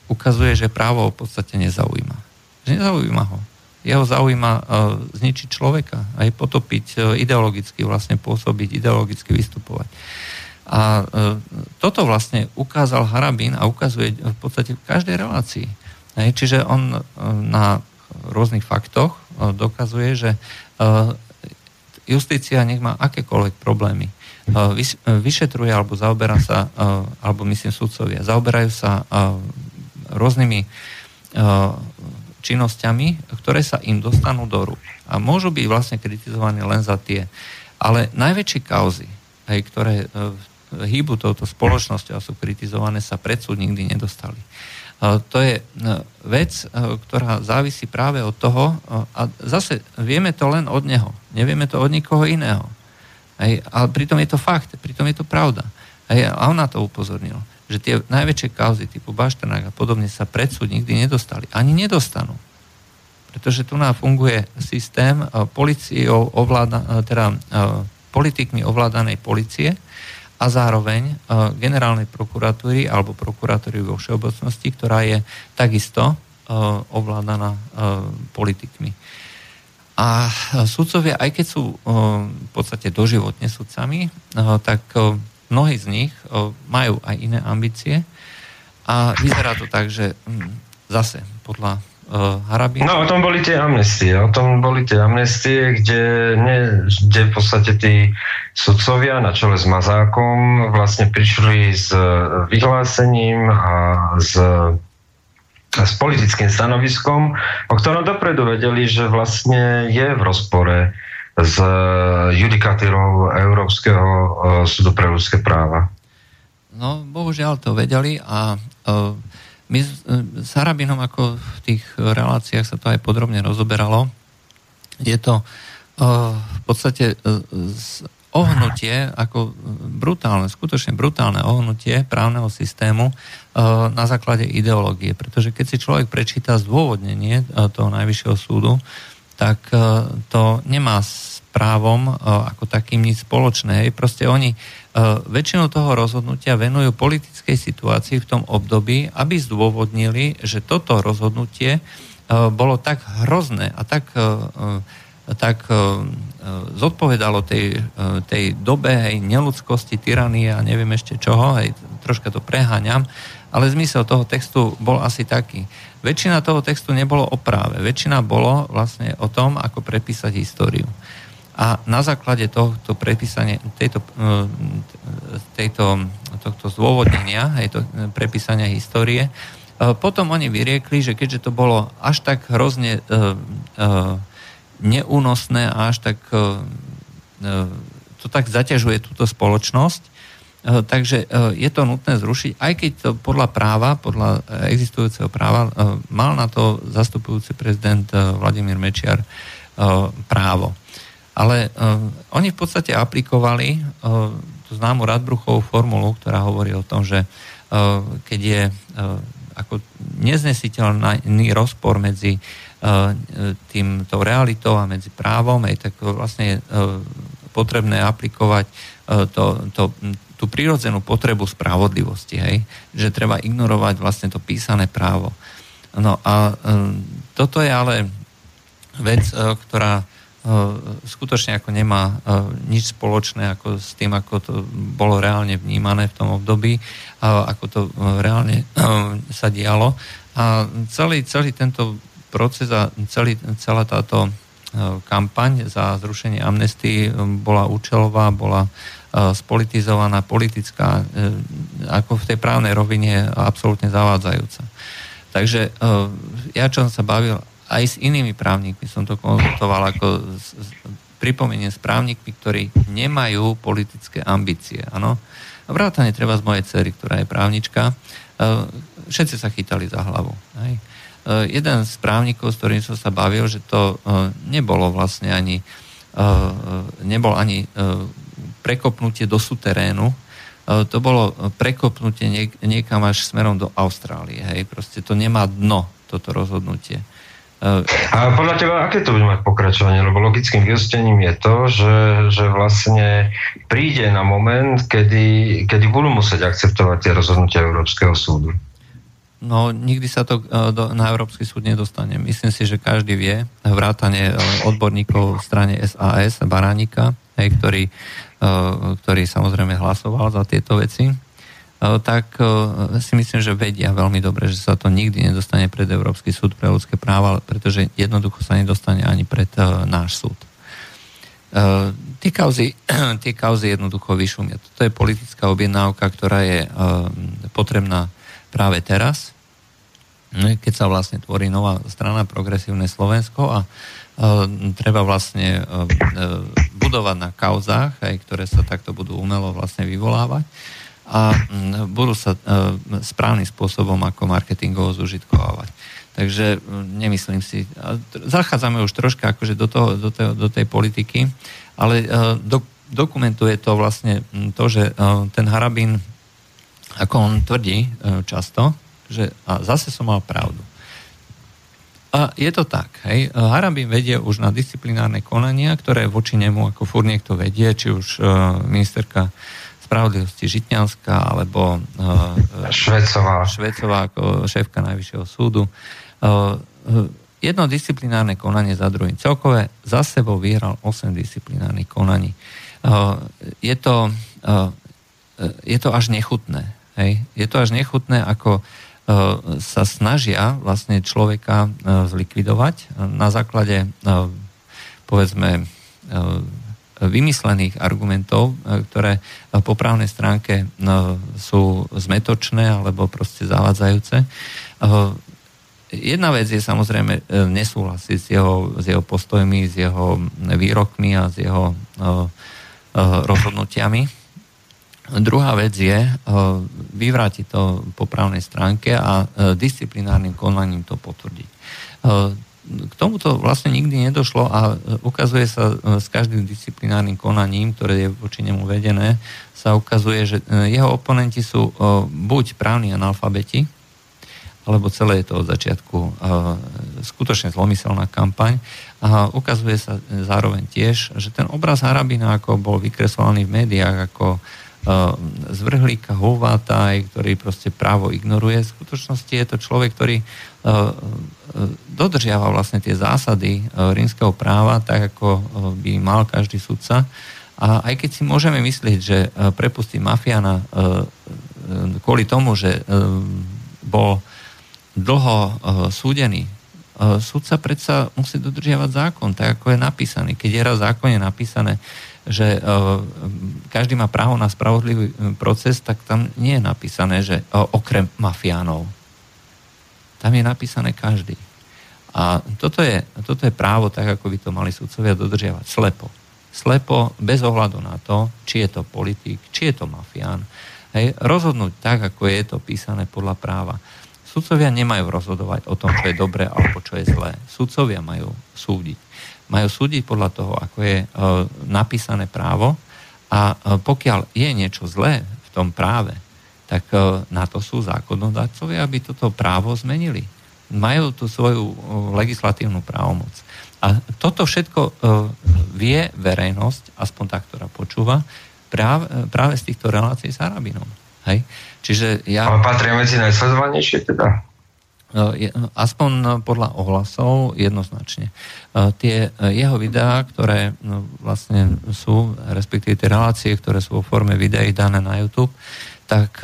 ukazuje, že právo v podstate nezaujíma. Že nezaujíma ho. Jeho zaujíma uh, zničiť človeka, aj potopiť, uh, ideologicky vlastne pôsobiť, ideologicky vystupovať. A uh, toto vlastne ukázal Harabín a ukazuje v podstate v každej relácii. Hej, čiže on uh, na rôznych faktoch uh, dokazuje, že uh, justícia nech má akékoľvek problémy. Vyšetruje alebo zaoberá sa, alebo myslím sudcovia, zaoberajú sa rôznymi uh, činnosťami, ktoré sa im dostanú do rúk. A môžu byť vlastne kritizovaní len za tie. Ale najväčšie kauzy, hej, ktoré e, hýbu touto spoločnosťou a sú kritizované, sa pred súd nikdy nedostali. E, to je e, vec, ktorá závisí práve od toho, a zase vieme to len od neho, nevieme to od nikoho iného. Ale pritom je to fakt, pritom je to pravda. A on na to upozornil že tie najväčšie kauzy typu Bašternák a podobne sa pred súd nikdy nedostali. Ani nedostanú. Pretože tu nám funguje systém eh, policiou ovláda, eh, teda eh, politikmi ovládanej policie a zároveň generálnej prokuratúry alebo prokuratúry vo všeobecnosti, ktorá je takisto ovládaná politikmi. A sudcovia, aj keď sú v podstate doživotne sudcami, tak mnohí z nich majú aj iné ambície a vyzerá to tak, že hm, zase podľa Harabín. No o tom boli tie amnestie, o tom boli tie amnestie, kde, ne, kde v podstate tí sudcovia na čele s Mazákom vlastne prišli s vyhlásením a s s politickým stanoviskom, o ktorom dopredu vedeli, že vlastne je v rozpore z judikatírov Európskeho e, súdu pre ľudské práva. No, bohužiaľ to vedeli a uh, my s Harabinom, ako v tých reláciách sa to aj podrobne rozoberalo, je to v podstate ohnutie, ako brutálne, skutočne brutálne ohnutie právneho systému na základe ideológie. Pretože keď si človek prečíta zdôvodnenie toho najvyššieho súdu, tak to nemá právom e, ako takým nič spoločné. Proste oni e, väčšinu toho rozhodnutia venujú politickej situácii v tom období, aby zdôvodnili, že toto rozhodnutie e, bolo tak hrozné a tak, tak zodpovedalo tej, tej dobe hej, neludskosti, tyranie a neviem ešte čoho, hej, troška to preháňam, ale zmysel toho textu bol asi taký. Väčšina toho textu nebolo o práve, väčšina bolo vlastne o tom, ako prepísať históriu. A na základe tohto prepísania, tejto, e, tejto, tohto zdôvodnenia, to e, prepísania histórie, e, potom oni vyriekli, že keďže to bolo až tak hrozne neúnosné a až tak to tak zaťažuje túto spoločnosť, takže je to nutné zrušiť, aj keď to podľa práva, podľa existujúceho práva, mal na to zastupujúci prezident Vladimír Mečiar právo. Ale uh, oni v podstate aplikovali uh, tú známu Radbruchovú formulu, ktorá hovorí o tom, že uh, keď je uh, ako neznesiteľný rozpor medzi uh, tým, tou realitou a medzi právom, aj tak vlastne je uh, potrebné aplikovať uh, to, to, tú prírodzenú potrebu spravodlivosti, hej? že treba ignorovať vlastne to písané právo. No a um, toto je ale vec, uh, ktorá skutočne ako nemá nič spoločné ako s tým, ako to bolo reálne vnímané v tom období, ako to reálne sa dialo. A celý, celý tento proces a celý, celá táto kampaň za zrušenie amnestii bola účelová, bola spolitizovaná, politická, ako v tej právnej rovine absolútne zavádzajúca. Takže ja, čo som sa bavil aj s inými právnikmi som to konzultoval ako s, s, pripomeniem s právnikmi, ktorí nemajú politické ambície. Áno? Vrátane treba z mojej cery, ktorá je právnička. E, všetci sa chytali za hlavu. Hej? E, jeden z právnikov, s ktorým som sa bavil, že to e, nebolo vlastne ani nebol ani prekopnutie do suterénu, to bolo prekopnutie niek- niekam až smerom do Austrálie. Hej? Proste to nemá dno, toto rozhodnutie. A podľa teba, aké to bude mať pokračovanie? Lebo logickým vyústením je to, že, že vlastne príde na moment, kedy, kedy budú musieť akceptovať tie rozhodnutia Európskeho súdu. No, nikdy sa to do, na Európsky súd nedostane. Myslím si, že každý vie, vrátane uh, odborníkov v strane SAS, Baránika, hej, ktorý, ktorý samozrejme hlasoval za tieto veci, tak uh, si myslím, že vedia veľmi dobre, že sa to nikdy nedostane pred Európsky súd pre ľudské práva, pretože jednoducho sa nedostane ani pred uh, náš súd. Tie, kauzy, tie kauzy jednoducho vyšumia. Toto je politická objednávka, ktorá je potrebná práve teraz, keď sa vlastne tvorí nová strana Progresívne Slovensko a treba vlastne budovať na kauzách, aj, ktoré sa takto budú umelo vlastne vyvolávať a budú sa správnym spôsobom ako marketingovo zužitkovávať. Takže nemyslím si, zachádzame už troška akože do, toho, do, tej, do tej politiky, ale do, dokumentuje to vlastne to, že ten Harabín ako on tvrdí e, často, že a zase som mal pravdu. A je to tak, hej. Harabin vedie už na disciplinárne konania, ktoré voči nemu ako fur niekto vedie, či už ministerka spravodlivosti Žitňanská alebo uh, Švecová. Švecová ako šéfka Najvyššieho súdu. Uh, jedno disciplinárne konanie za druhým. Celkové za sebou vyhral 8 disciplinárnych konaní. Je to, je to až nechutné. Hej. Je to až nechutné, ako sa snažia vlastne človeka zlikvidovať na základe, povedzme, vymyslených argumentov, ktoré po právnej stránke sú zmetočné alebo proste zavádzajúce. Jedna vec je samozrejme nesúhlasiť s jeho, s jeho postojmi, s jeho výrokmi a s jeho rozhodnutiami Druhá vec je vyvrátiť to po právnej stránke a disciplinárnym konaním to potvrdiť. K tomuto vlastne nikdy nedošlo a ukazuje sa s každým disciplinárnym konaním, ktoré je voči nemu vedené, sa ukazuje, že jeho oponenti sú buď právni analfabeti, alebo celé je to od začiatku skutočne zlomyselná kampaň. A ukazuje sa zároveň tiež, že ten obraz Harabina, ako bol vykreslovaný v médiách, ako zvrhlíka, hovátaj, ktorý proste právo ignoruje. V skutočnosti je to človek, ktorý dodržiava vlastne tie zásady rímskeho práva, tak ako by mal každý sudca. A aj keď si môžeme myslieť, že prepustí mafiana kvôli tomu, že bol dlho súdený, sudca predsa musí dodržiavať zákon, tak ako je napísaný. Keď je raz zákon je napísané, že uh, každý má právo na spravodlivý e, proces, tak tam nie je napísané, že uh, okrem mafiánov. Tam je napísané každý. A toto je, toto je právo, tak ako by to mali sudcovia dodržiavať. Slepo. Slepo, bez ohľadu na to, či je to politik, či je to mafián. Hej, rozhodnúť tak, ako je to písané podľa práva. Sudcovia nemajú rozhodovať o tom, čo je dobré alebo čo je zlé. Sudcovia majú súdiť majú súdiť podľa toho, ako je e, napísané právo a e, pokiaľ je niečo zlé v tom práve, tak e, na to sú zákonodárcovia, aby toto právo zmenili. Majú tú svoju legislatívnu právomoc. A toto všetko vie verejnosť, aspoň tá, ktorá počúva, práve z týchto relácií s Arabinom. Hej? Čiže ja... Ale patria medzi najsledovanejšie teda? No, aspoň no, podľa ohlasov jednoznačne. Tie jeho videá, ktoré no, vlastne sú, respektíve tie relácie, ktoré sú vo forme videí dané na YouTube, tak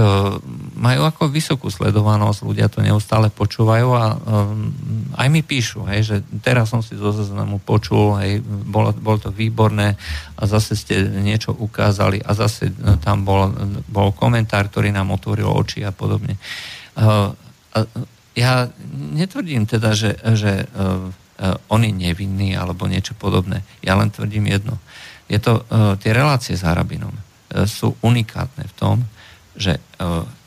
majú ako vysokú sledovanosť, ľudia to neustále počúvajú a aj mi píšu, hej, že teraz som si zo zoznamu počul, hej, bolo, bolo to výborné a zase ste niečo ukázali a zase tam bol, bol komentár, ktorý nám otvoril oči a podobne. A, ja netvrdím teda, že, že uh, uh, on je nevinný alebo niečo podobné. Ja len tvrdím jedno. Je to, uh, tie relácie s Harabinom sú unikátne v tom, že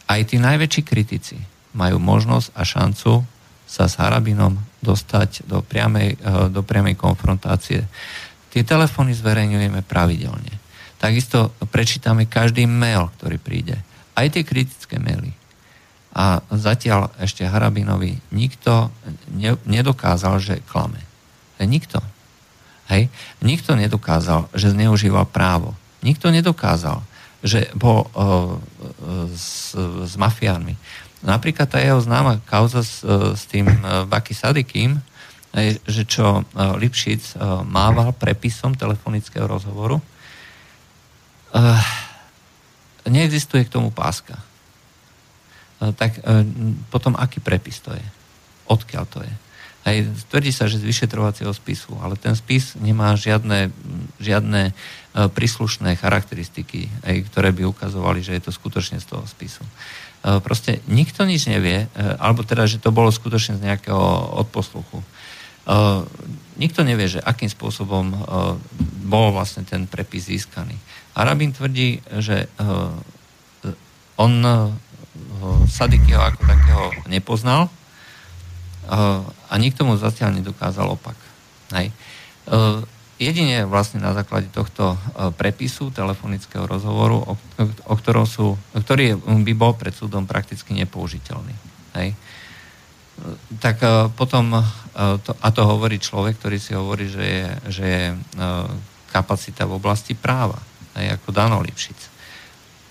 aj tí najväčší kritici majú možnosť a šancu sa s Harabinom dostať do priamej, do priamej konfrontácie. Tie telefóny zverejňujeme pravidelne. Takisto prečítame každý mail, ktorý príde. Aj tie kritické maily a zatiaľ ešte Harabinovi nikto ne, nedokázal, že klame. Nikto. Hej? Nikto nedokázal, že zneužíval právo. Nikto nedokázal, že bol uh, s, s mafiánmi. Napríklad tá jeho známa kauza s, s tým Baki Sadikým, že čo Lipšic mával prepisom telefonického rozhovoru, neexistuje k tomu páska. Tak potom aký prepis to je? Odkiaľ to je? Aj tvrdí sa, že z vyšetrovacieho spisu, ale ten spis nemá žiadne, žiadne príslušné charakteristiky, aj, ktoré by ukazovali, že je to skutočne z toho spisu. Proste nikto nič nevie, alebo teda, že to bolo skutočne z nejakého odposluchu. Nikto nevie, že akým spôsobom bol vlastne ten prepis získaný. Arabin tvrdí, že on Sadikyho ako takého nepoznal, a nikto mu zatiaľ nedokázal opak. Hej. Jedine vlastne na základe tohto prepisu telefonického rozhovoru, o ktorom sú, ktorý by bol pred súdom prakticky nepoužiteľný. Hej. Tak potom, to, a to hovorí človek, ktorý si hovorí, že je, že je kapacita v oblasti práva, hej, ako Dano Lipšic.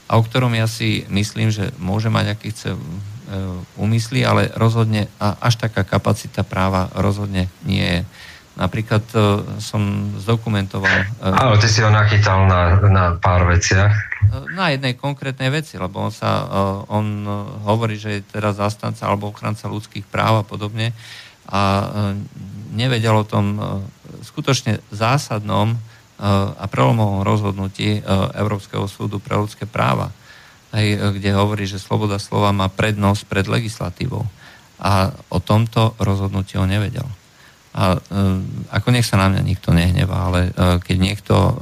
A o ktorom ja si myslím, že môže mať, aký chce E, úmysly, ale rozhodne až taká kapacita práva rozhodne nie je. Napríklad uh, som zdokumentoval... Uh, Ale ty si ho nachytal na, na pár veciach. Na jednej konkrétnej veci, lebo on sa, uh, on hovorí, že je teraz zastanca alebo ochranca ľudských práv a podobne a uh, nevedel o tom uh, skutočne zásadnom a prelomovom rozhodnutí uh, Európskeho súdu pre ľudské práva aj, kde hovorí, že sloboda slova má prednosť pred legislatívou. A o tomto rozhodnutí on nevedel. A e, ako nech sa na mňa nikto nehnevá, ale e, keď niekto, e,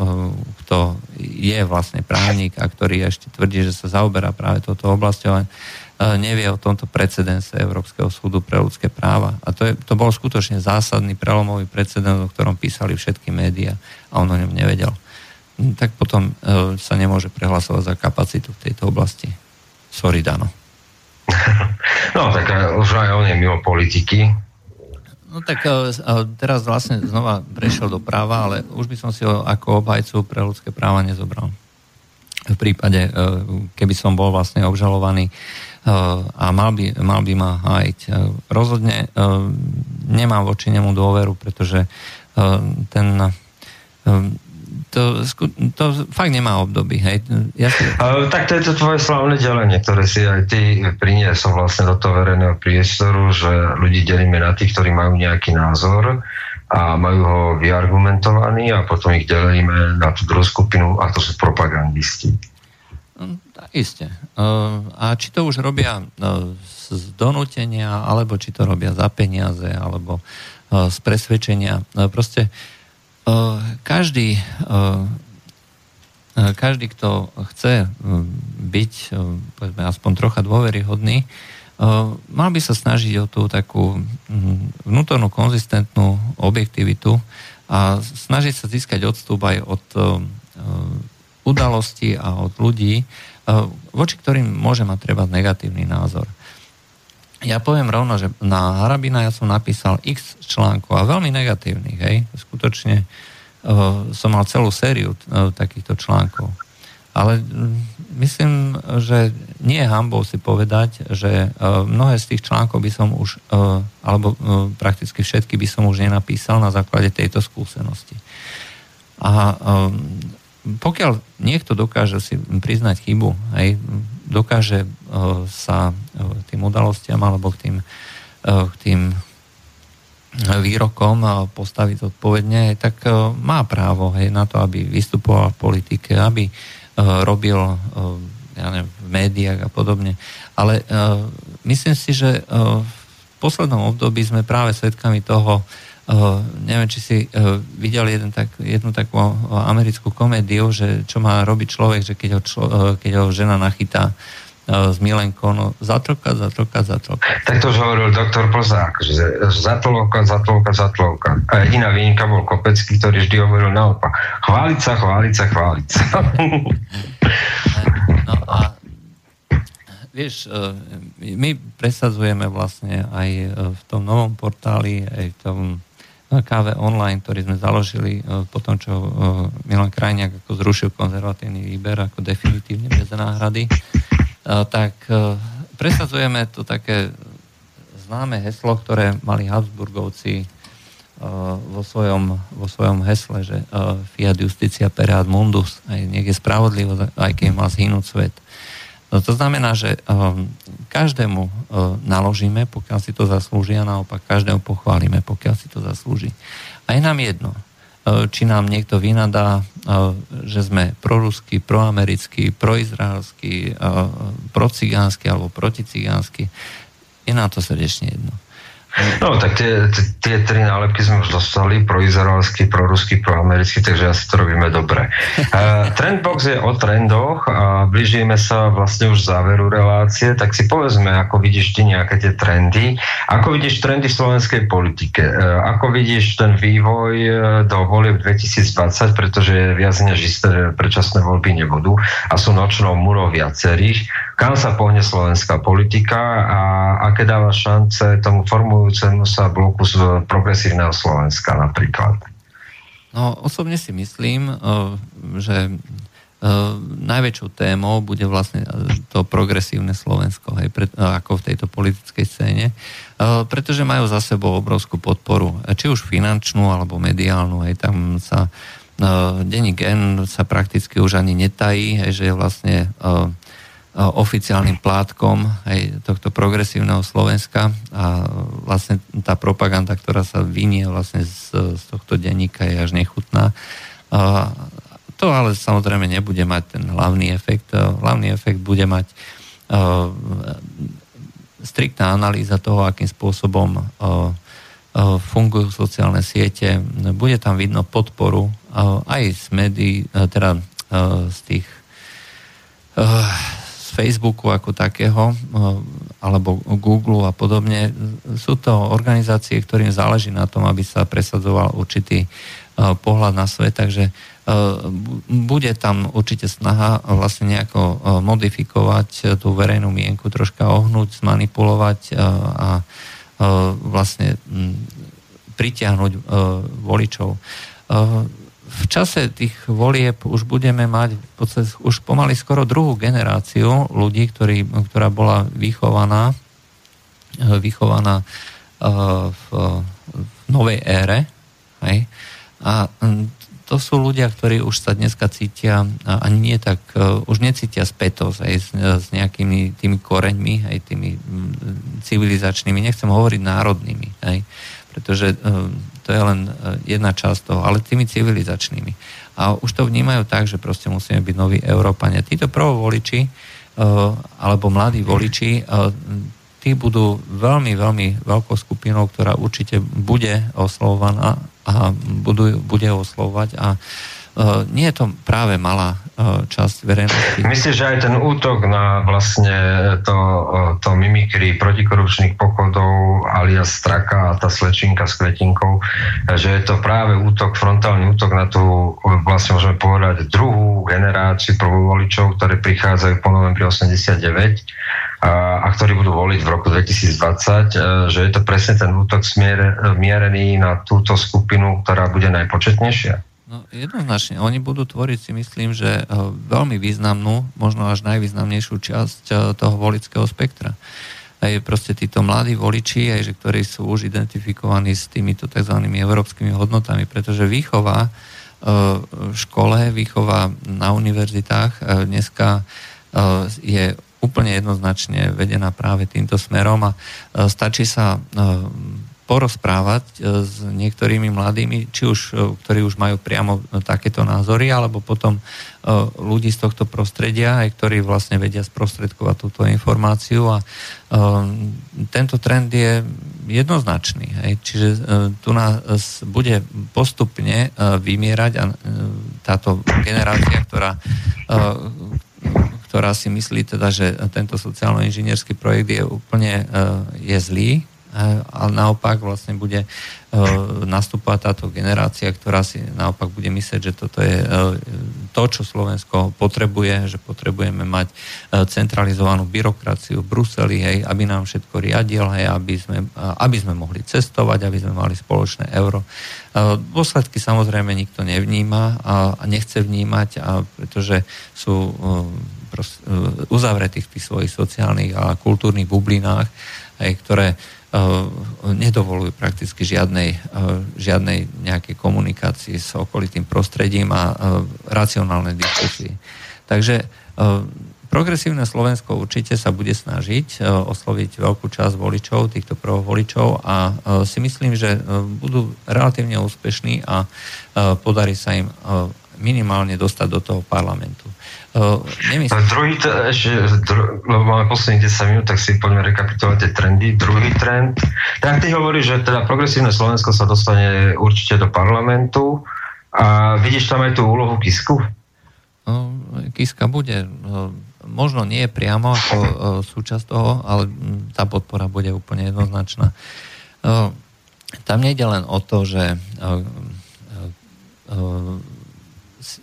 kto je vlastne právnik a ktorý ešte tvrdí, že sa zaoberá práve toto oblasťou, e, nevie o tomto precedense Európskeho súdu pre ľudské práva. A to, je, to bol skutočne zásadný prelomový precedens, o ktorom písali všetky médiá a on o ňom nevedel. Hm, tak potom e, sa nemôže prehlasovať za kapacitu v tejto oblasti. Sorry, Dano. No, tak e, už aj on je mimo politiky. No tak e, teraz vlastne znova prešiel do práva, ale už by som si ho ako obhajcu pre ľudské práva nezobral. V prípade, keby som bol vlastne obžalovaný a mal by, mal by ma hájiť. Rozhodne nemám voči nemu dôveru, pretože ten to, to fakt nemá období. Hej. Ja si... Tak to je to tvoje slavné delenie, ktoré si aj ty priniesol vlastne do toho verejného priestoru, že ľudí delíme na tých, ktorí majú nejaký názor a majú ho vyargumentovaný a potom ich delíme na tú druhú skupinu a to sú propagandisti. No, isté. A či to už robia z donútenia, alebo či to robia za peniaze, alebo z presvedčenia. Proste každý, každý, kto chce byť povedzme, aspoň trocha dôveryhodný, mal by sa snažiť o tú takú vnútornú konzistentnú objektivitu a snažiť sa získať odstup aj od udalostí a od ľudí, voči ktorým môže mať treba negatívny názor ja poviem rovno, že na Harabina ja som napísal x článkov a veľmi negatívnych, hej. Skutočne uh, som mal celú sériu uh, takýchto článkov. Ale myslím, že nie je hambou si povedať, že mnohé z tých článkov by som už, alebo prakticky všetky by som už nenapísal na základe tejto skúsenosti. A pokiaľ niekto dokáže si priznať chybu, hej, dokáže e, sa e, tým udalostiam alebo k tým, e, k tým výrokom postaviť odpovedne, tak má právo hej, na to, aby vystupoval v politike, aby robil ja neviem, v médiách a podobne. Ale myslím si, že v poslednom období sme práve svedkami toho, Uh, neviem, či si uh, videl jeden tak, jednu takú uh, americkú komédiu, že čo má robiť človek, že keď ho, člo, uh, keď ho žena nachytá uh, s milenkou, no zatlka, zatlka, zatlka. Tak to už hovoril doktor Plzák, že zatlovka, zatlovka, zatlovka. A jediná výnimka bol Kopecký, ktorý vždy hovoril naopak. Chváliť sa, chváliť sa, chváliť sa. no a vieš, my presadzujeme vlastne aj v tom novom portáli, aj v tom káve online, ktorý sme založili e, po tom, čo e, Milan Krajniak ako zrušil konzervatívny výber ako definitívne bez náhrady, e, tak presadzujeme to také známe heslo, ktoré mali Habsburgovci vo svojom, vo svojom hesle, že fiat justicia pereat mundus, aj nech je spravodlivosť, aj keď má zhynúť svet. No, to znamená, že um, každému uh, naložíme, pokiaľ si to zaslúži a naopak každému pochválime, pokiaľ si to zaslúži. A je nám jedno, uh, či nám niekto vynadá, že sme proruský, proamerický, proizraelský, procigánsky alebo proticigánsky. Je nám to srdečne jedno. No, tak tie, tie tri nálepky sme už dostali, pro izraelský, pro ruský, pro americký, takže asi to robíme dobre. Uh, Trendbox je o trendoch a blížime sa vlastne už záveru relácie, tak si povedzme, ako vidíš ty nejaké tie trendy, ako vidíš trendy v slovenskej politike, uh, ako vidíš ten vývoj uh, do volieb 2020, pretože je viac než isté, že predčasné voľby nebudú a sú nočnou murou viacerých. Kam sa pohne slovenská politika a aké dáva šance tomu formu sa bloku z progresívneho Slovenska napríklad? No, osobne si myslím, eh, že eh, najväčšou témou bude vlastne eh, to progresívne Slovensko, hej, ako v tejto politickej scéne, pretože majú za sebou obrovskú podporu, či už finančnú alebo mediálnu, hej, tam sa denní gen sa prakticky už ani netají, hej, že je vlastne oficiálnym plátkom aj tohto progresívneho Slovenska a vlastne tá propaganda, ktorá sa vynie vlastne z, z tohto denníka je až nechutná. To ale samozrejme nebude mať ten hlavný efekt. Hlavný efekt bude mať striktná analýza toho, akým spôsobom fungujú sociálne siete. Bude tam vidno podporu aj z médií, teda z tých Facebooku ako takého, eh, alebo Google a podobne, sú to organizácie, ktorým záleží na tom, aby sa presadzoval určitý eh, pohľad na svet, takže eh, bude tam určite snaha vlastne nejako modifikovať tú verejnú mienku, troška ohnúť, zmanipulovať a vlastne pritiahnuť voličov v čase tých volieb už budeme mať už pomaly skoro druhú generáciu ľudí, ktorý, ktorá bola vychovaná, eh, vychovaná eh, v, novej ére. Hej? A hm, to sú ľudia, ktorí už sa dneska cítia ani nie tak, eh, už necítia spätosť aj s, s nejakými tými koreňmi, aj tými hm, civilizačnými, nechcem hovoriť národnými, hej? pretože to je len e, jedna časť toho, ale tými civilizačnými. A už to vnímajú tak, že proste musíme byť noví Európania. Títo voliči, e, alebo mladí voliči, e, tí budú veľmi, veľmi veľkou skupinou, ktorá určite bude oslovovaná a budú, bude oslovovať a nie je to práve malá časť verejnosti. Myslíš, že aj ten útok na vlastne to, uh, to mimikry protikorupčných pochodov alias Straka a tá slečinka s kvetinkou, že je to práve útok, frontálny útok na tú, vlastne môžeme povedať, druhú generáciu prvovoličov, ktoré prichádzajú po novembri 89 a, a ktorí budú voliť v roku 2020, že je to presne ten útok smier, mierený na túto skupinu, ktorá bude najpočetnejšia? No jednoznačne. Oni budú tvoriť si myslím, že eh, veľmi významnú, možno až najvýznamnejšiu časť eh, toho volického spektra. Aj proste títo mladí voliči, aj že ktorí sú už identifikovaní s týmito tzv. európskymi hodnotami, pretože výchova eh, v škole, výchova na univerzitách dneska je úplne jednoznačne vedená práve týmto smerom a stačí sa porozprávať e, s niektorými mladými, či už, e, ktorí už majú priamo takéto názory, alebo potom e, ľudí z tohto prostredia, aj ktorí vlastne vedia sprostredkovať túto informáciu a tento trend je jednoznačný. Hej. Čiže tu nás bude postupne vymierať a táto generácia, ktorá ktorá si myslí teda, že tento sociálno-inžinierský projekt je úplne je zlý, ale naopak vlastne bude e, nastúpať táto generácia, ktorá si naopak bude myslieť, že toto je e, to, čo Slovensko potrebuje, že potrebujeme mať e, centralizovanú byrokraciu v Bruseli, hej, aby nám všetko riadil, hej, aby, sme, aby sme mohli cestovať, aby sme mali spoločné euro. Dôsledky samozrejme nikto nevníma a nechce vnímať, a pretože sú uzavretých tých svojich sociálnych a kultúrnych bublinách, aj, ktoré nedovolujú prakticky žiadnej, žiadnej nejakej komunikácii s okolitým prostredím a racionálnej diskusie. Takže Progresívne Slovensko určite sa bude snažiť osloviť veľkú časť voličov, týchto voličov a si myslím, že budú relatívne úspešní a podarí sa im minimálne dostať do toho parlamentu. Nemyslím. Druhý, ešte, dru, lebo máme posledných 10 minút, tak si poďme rekapitulovať tie trendy. Druhý trend, tak ty hovoríš, že teda progresívne Slovensko sa dostane určite do parlamentu a vidíš tam aj tú úlohu Kisku? No, Kiska bude možno nie priamo ako súčasť toho, ale tá podpora bude úplne jednoznačná. Tam nejde len o to, že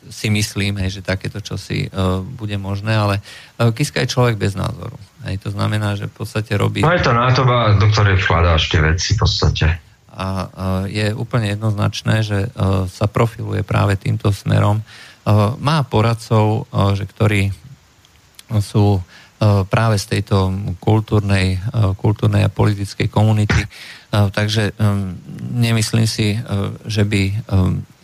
si myslím, hej, že takéto čosi uh, bude možné, ale uh, Kiska je človek bez názoru. Hej, to znamená, že v podstate robí... No je to nátoba, do ktorej vkladáš tie veci v podstate. A uh, je úplne jednoznačné, že uh, sa profiluje práve týmto smerom. Uh, má poradcov, uh, že ktorí sú práve z tejto kultúrnej, kultúrnej a politickej komunity Takže nemyslím si, že by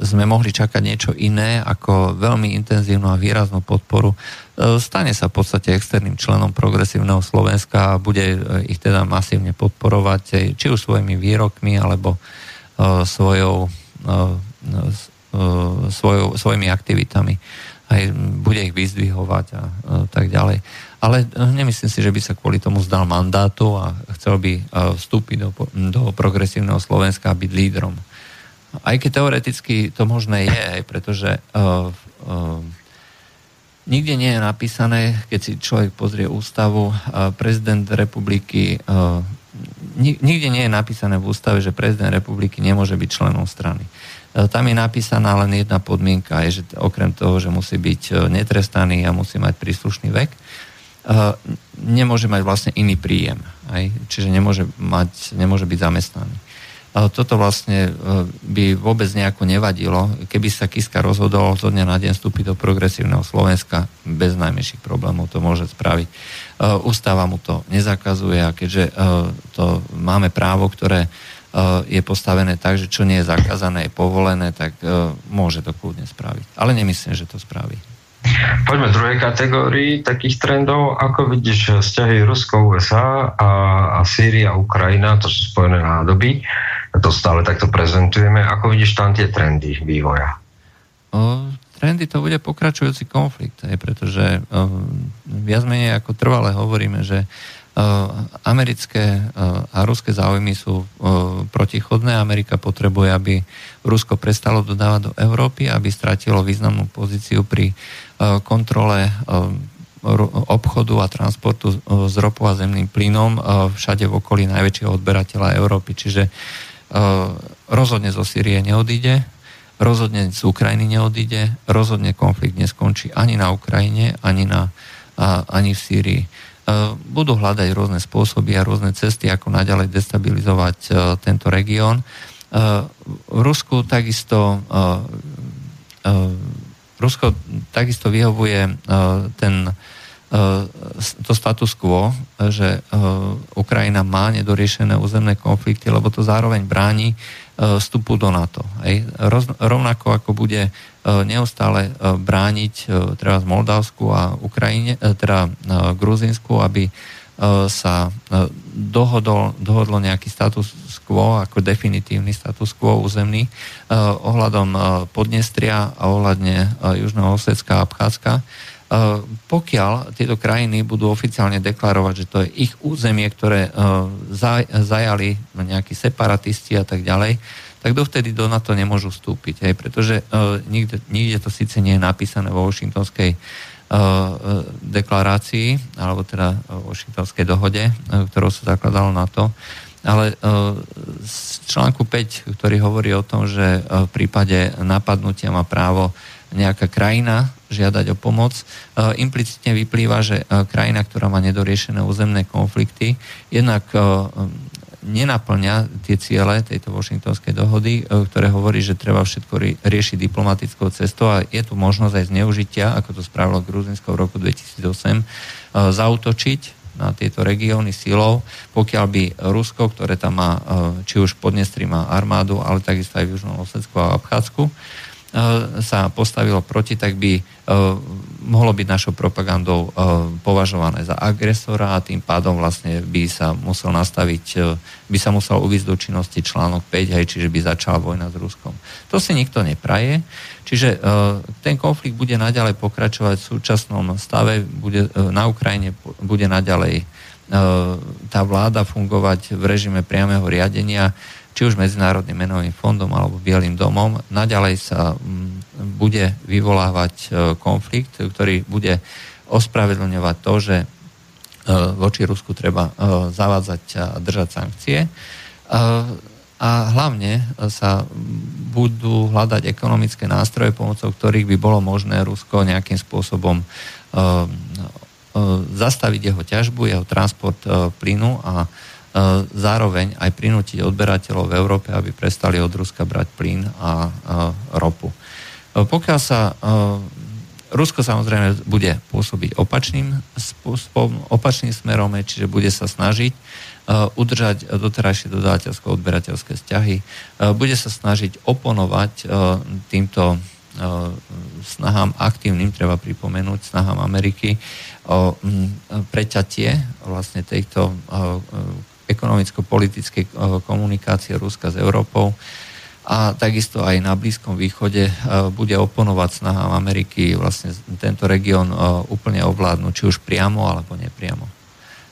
sme mohli čakať niečo iné ako veľmi intenzívnu a výraznú podporu. Stane sa v podstate externým členom progresívneho Slovenska a bude ich teda masívne podporovať, či už svojimi výrokmi, alebo svojou, svojou, svojimi aktivitami. Aj bude ich vyzdvihovať a tak ďalej ale eh, nemyslím si, že by sa kvôli tomu zdal mandátu a chcel by eh, vstúpiť do, do progresívneho Slovenska a byť lídrom. Aj keď teoreticky to možné je, pretože uh, uh, nikde nie je napísané, keď si človek pozrie ústavu, uh, prezident republiky, uh, nikde nie je napísané v ústave, že prezident republiky nemôže byť členom strany. Tam je napísaná len jedna podmienka, je, že okrem toho, že musí byť netrestaný a musí mať príslušný vek, nemôže mať vlastne iný príjem. Aj? Čiže nemôže, mať, nemôže byť zamestnaný. Ale toto vlastne eh, by vôbec nejako nevadilo, keby sa Kiska rozhodol zo dňa na deň vstúpiť do progresívneho Slovenska, bez najmenších problémov to môže spraviť. Eh, ústava mu to nezakazuje a keďže to máme právo, ktoré je postavené tak, že čo nie je zakázané, je povolené, tak môže to kľudne spraviť. Ale nemyslím, že to spraví. Poďme druhej kategórii takých trendov. Ako vidíš vzťahy Rusko-USA a, a Sýria, Ukrajina, to sú spojené nádoby. To stále takto prezentujeme. Ako vidíš tam tie trendy vývoja? O, trendy to bude pokračujúci konflikt, aj pretože o, viac menej ako trvale hovoríme, že americké a ruské záujmy sú protichodné. Amerika potrebuje, aby Rusko prestalo dodávať do Európy, aby stratilo významnú pozíciu pri kontrole obchodu a transportu s ropou a zemným plynom všade v okolí najväčšieho odberateľa Európy. Čiže rozhodne zo Sýrie neodíde, rozhodne z Ukrajiny neodíde, rozhodne konflikt neskončí ani na Ukrajine, ani, na, ani v Sýrii E, budú hľadať rôzne spôsoby a rôzne cesty, ako naďalej destabilizovať e, tento región. E, v Rusku takisto Rusko takisto vyhovuje ten to status quo, že Ukrajina má nedoriešené územné konflikty, lebo to zároveň bráni vstupu do NATO. Rovnako ako bude E, neustále e, brániť e, treba z Moldavsku a Ukrajine, teda Gruzinsku, aby sa dohodol, dohodlo nejaký status quo, ako definitívny status quo územný ohľadom Podnestria a ohľadne Južného Osecka a Abcházska. Pokiaľ tieto krajiny budú oficiálne deklarovať, že to je ich územie, ktoré zajali nejakí separatisti a tak ďalej, tak dovtedy do NATO nemôžu vstúpiť, hej, pretože uh, nikde, nikde to síce nie je napísané vo Washingtonskej deklarácii, alebo teda v Washingtonskej dohode, uh, ktorou sa zakladalo NATO, ale uh, z článku 5, ktorý hovorí o tom, že v prípade napadnutia má právo nejaká krajina žiadať o pomoc, implicitne vyplýva, že krajina, ktorá má nedoriešené územné konflikty, jednak nenaplňa tie ciele tejto Washingtonskej dohody, ktoré hovorí, že treba všetko riešiť diplomatickou cestou a je tu možnosť aj zneužitia, ako to spravilo Gruzinsko v roku 2008, zautočiť na tieto regióny silou, pokiaľ by Rusko, ktoré tam má, e, či už Podnestri má armádu, ale takisto aj v Južnom Osecku a Abchádzku, e, sa postavilo proti, tak by e, mohlo byť našou propagandou považované za agresora a tým pádom vlastne by sa musel nastaviť, by sa musel uvísť do činnosti článok 5, hej, čiže by začala vojna s Ruskom. To si nikto nepraje. Čiže ten konflikt bude naďalej pokračovať v súčasnom stave, bude, na Ukrajine bude naďalej tá vláda fungovať v režime priameho riadenia, či už Medzinárodným menovým fondom alebo Bielým domom. Naďalej sa bude vyvolávať konflikt, ktorý bude ospravedlňovať to, že voči Rusku treba zavádzať a držať sankcie a hlavne sa budú hľadať ekonomické nástroje, pomocou ktorých by bolo možné Rusko nejakým spôsobom zastaviť jeho ťažbu, jeho transport plynu a zároveň aj prinútiť odberateľov v Európe, aby prestali od Ruska brať plyn a ropu. Pokiaľ sa Rusko samozrejme bude pôsobiť opačným spôsobom, opačným smerom, čiže bude sa snažiť udržať doterajšie dodávateľsko-odberateľské vzťahy, bude sa snažiť oponovať týmto snahám aktívnym, treba pripomenúť, snahám Ameriky o preťatie vlastne tejto ekonomicko-politickej komunikácie Ruska s Európou a takisto aj na Blízkom východe bude oponovať snahám Ameriky vlastne tento región úplne ovládnuť, či už priamo alebo nepriamo.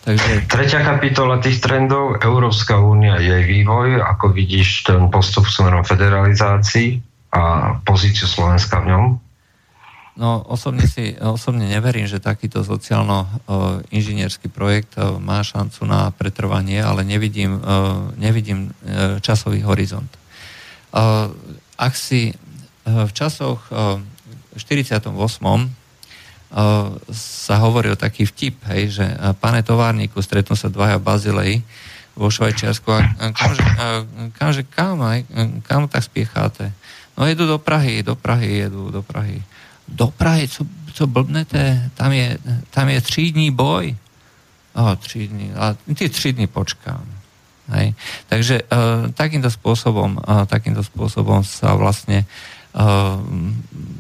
Takže... Tretia kapitola tých trendov, Európska únia, jej vývoj, ako vidíš ten postup smerom federalizácii a pozíciu Slovenska v ňom? No osobne si osobne neverím, že takýto sociálno-inžinierský projekt má šancu na pretrvanie, ale nevidím, nevidím časový horizont. Ak si v časoch 48 sa hovorí o taký vtip, hej, že pane továrniku, stretnú sa dvaja Bazilej vo Švajčiarsku a kamže, kamže kam, kam tak spiecháte? No jedu do Prahy, do Prahy jedú, do Prahy. Do Prahy, co, co blbnete? Tam je, tam je třídní boj. O, tři dní, a ty tři dní počkám. Hej. Takže uh, takýmto spôsobom, uh, takýmto spôsobom sa vlastne uh,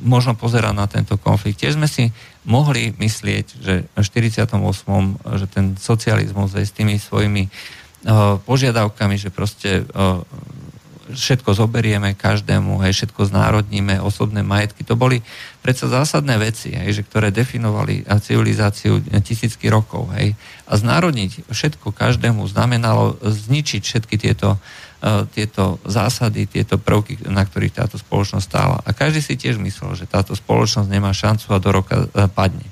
možno pozerať na tento konflikt. Tiež sme si mohli myslieť, že v 48. že ten socializmus aj s tými svojimi uh, požiadavkami, že proste uh, všetko zoberieme každému, hej, všetko znárodníme, osobné majetky, to boli predsa zásadné veci, hej, že ktoré definovali civilizáciu tisícky rokov. Hej. A znárodniť všetko každému znamenalo zničiť všetky tieto uh, E, tieto zásady, tieto prvky, na ktorých táto spoločnosť stála. A každý si tiež myslel, že táto spoločnosť nemá šancu a do roka e, padne.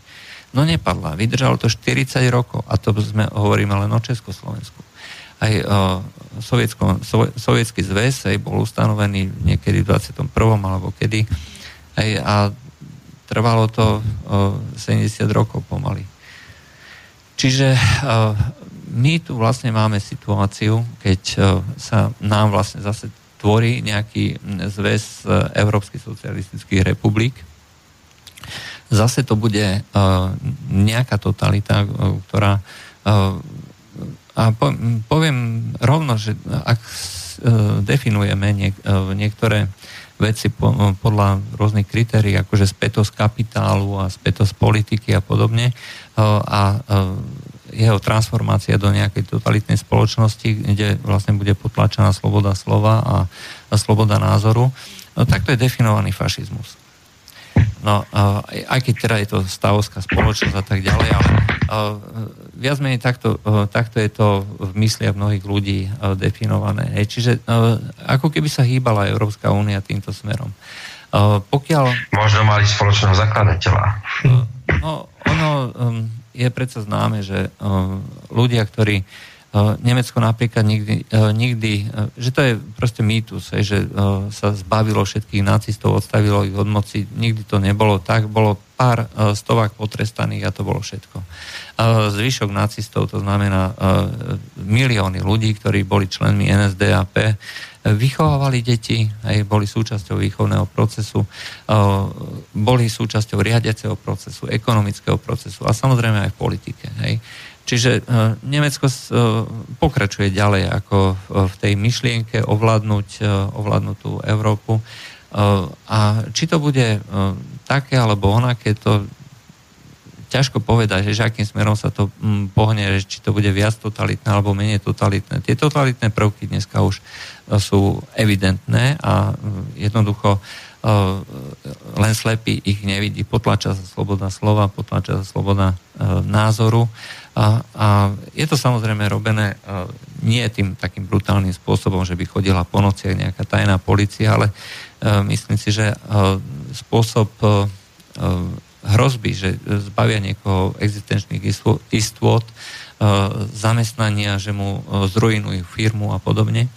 No nepadla. Vydržalo to 40 rokov a to sme hovoríme len o Československu. Aj uh, sovietsko, so, sovietský zväz aj bol ustanovený niekedy v 21. alebo kedy aj, a trvalo to uh, 70 rokov pomaly. Čiže my tu vlastne máme situáciu, keď e, sa nám vlastne zase tvorí nejaký zväz e, Európskych socialistických republik. Zase to bude e, nejaká totalita, ktorá a poviem rovno, že ak definujeme niek- niektoré veci podľa rôznych kritérií, akože spätosť kapitálu a spätosť politiky a podobne a jeho transformácia do nejakej totalitnej spoločnosti, kde vlastne bude potlačená sloboda slova a sloboda názoru, no, tak to je definovaný fašizmus. No, aj keď teda je to stavovská spoločnosť a tak ďalej, ale viac menej takto, takto je to v mysliach mnohých ľudí definované. Čiže ako keby sa hýbala Európska únia týmto smerom. Pokiaľ... Možno mali spoločného zakladateľa. No, ono, je predsa známe, že ľudia, ktorí Nemecko napríklad nikdy, nikdy, že to je proste mýtus, že sa zbavilo všetkých nacistov, odstavilo ich od moci, nikdy to nebolo tak, bolo pár stovák potrestaných a to bolo všetko. Zvyšok nacistov, to znamená milióny ľudí, ktorí boli členmi NSDAP, vychovávali deti, aj boli súčasťou výchovného procesu, boli súčasťou riadiaceho procesu, ekonomického procesu a samozrejme aj v politike. Hej. Čiže Nemecko pokračuje ďalej ako v tej myšlienke ovládnuť, ovládnuť tú Európu. A či to bude také alebo onaké, to ťažko povedať, že, akým smerom sa to m, pohne, že či to bude viac totalitné alebo menej totalitné. Tie totalitné prvky dneska už uh, sú evidentné a uh, jednoducho uh, len slepý ich nevidí. Potlača sa sloboda slova, potlača sa sloboda názoru a, a je to samozrejme robené nie tým takým brutálnym spôsobom, že by chodila po nociach nejaká tajná policia, ale myslím si, že spôsob hrozby, že zbavia niekoho existenčných istôt, e, zamestnania, že mu e, zrujnujú firmu a podobne, e,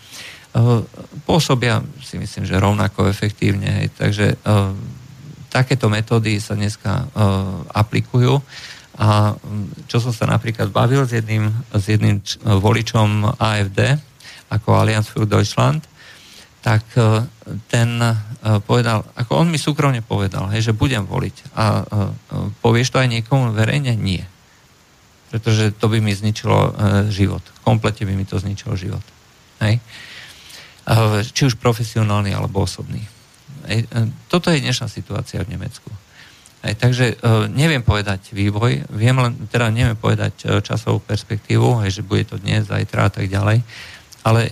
pôsobia si myslím, že rovnako efektívne. Takže takéto metódy sa dneska aplikujú. A čo som sa napríklad bavil s jedným, s jedným voličom AFD, ako Allianz für Deutschland, tak e, ten e, povedal, ako on mi súkromne povedal, hej, že budem voliť. A e, povieš to aj niekomu verejne? Nie. Pretože to by mi zničilo život. Komplete by mi to zničilo život. Hej. Či už profesionálny alebo osobný. Hej. Toto je dnešná situácia v Nemecku. Hej, takže neviem povedať vývoj, viem len, teda neviem povedať časovú perspektívu, hej, že bude to dnes, zajtra a tak ďalej ale e,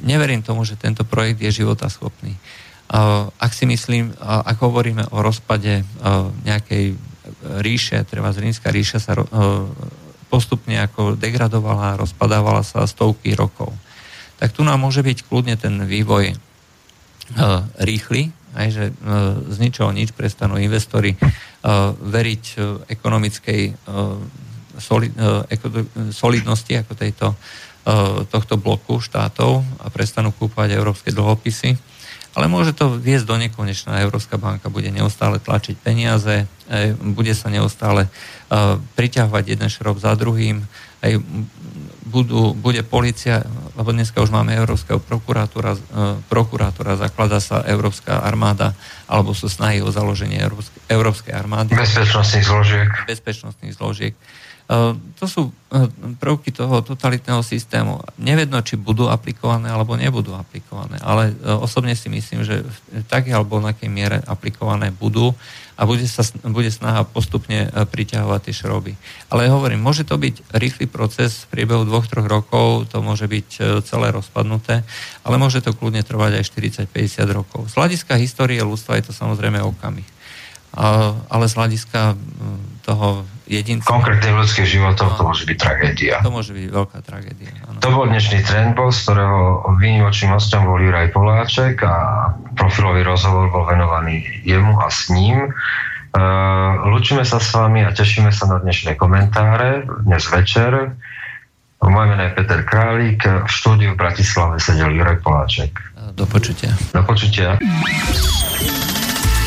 neverím tomu, že tento projekt je životaschopný. Ak si myslím, ak hovoríme o rozpade e, nejakej ríše, treba z rímska ríša sa e, postupne ako degradovala, rozpadávala sa stovky rokov. Tak tu nám môže byť kľudne ten vývoj rýchly, aj že z ničoho nič prestanú investori veriť ekonomickej solidnosti ako tejto E, tohto bloku štátov a prestanú kúpať európske dlhopisy. Ale môže to viesť do nekonečna. Európska banka bude neustále tlačiť peniaze, e, bude sa neustále e, priťahovať jeden šrob za druhým, aj budú, bude policia, lebo dneska už máme Európska prokurátora, prokurátora, zaklada sa Európska armáda, alebo sú snahy o založenie Európskej, Európskej armády. Bezpečnostných zložiek. Bezpečnostných zložiek. E, to sú e, prvky toho totalitného systému. Nevedno, či budú aplikované alebo nebudú aplikované, ale e, osobne si myslím, že v takej alebo onakej miere aplikované budú a bude, sa, bude snaha postupne priťahovať tie šroby. Ale hovorím, môže to byť rýchly proces v priebehu dvoch, troch rokov, to môže byť celé rozpadnuté, ale môže to kľudne trvať aj 40-50 rokov. Z hľadiska histórie ľudstva je to samozrejme okamih. Ale z hľadiska toho jedinca. Konkrétnych ľudských životov no, to môže byť tragédia. To môže byť veľká tragédia. Áno. To bol dnešný trendbox, ktorého výnimočným hostom bol Juraj Poláček a profilový rozhovor bol venovaný jemu a s ním. Uh, Lučíme sa s vami a tešíme sa na dnešné komentáre dnes večer. Moje meno je Peter Králik, v štúdiu v Bratislave sedel Juraj Poláček. Do počutia. Do počutia.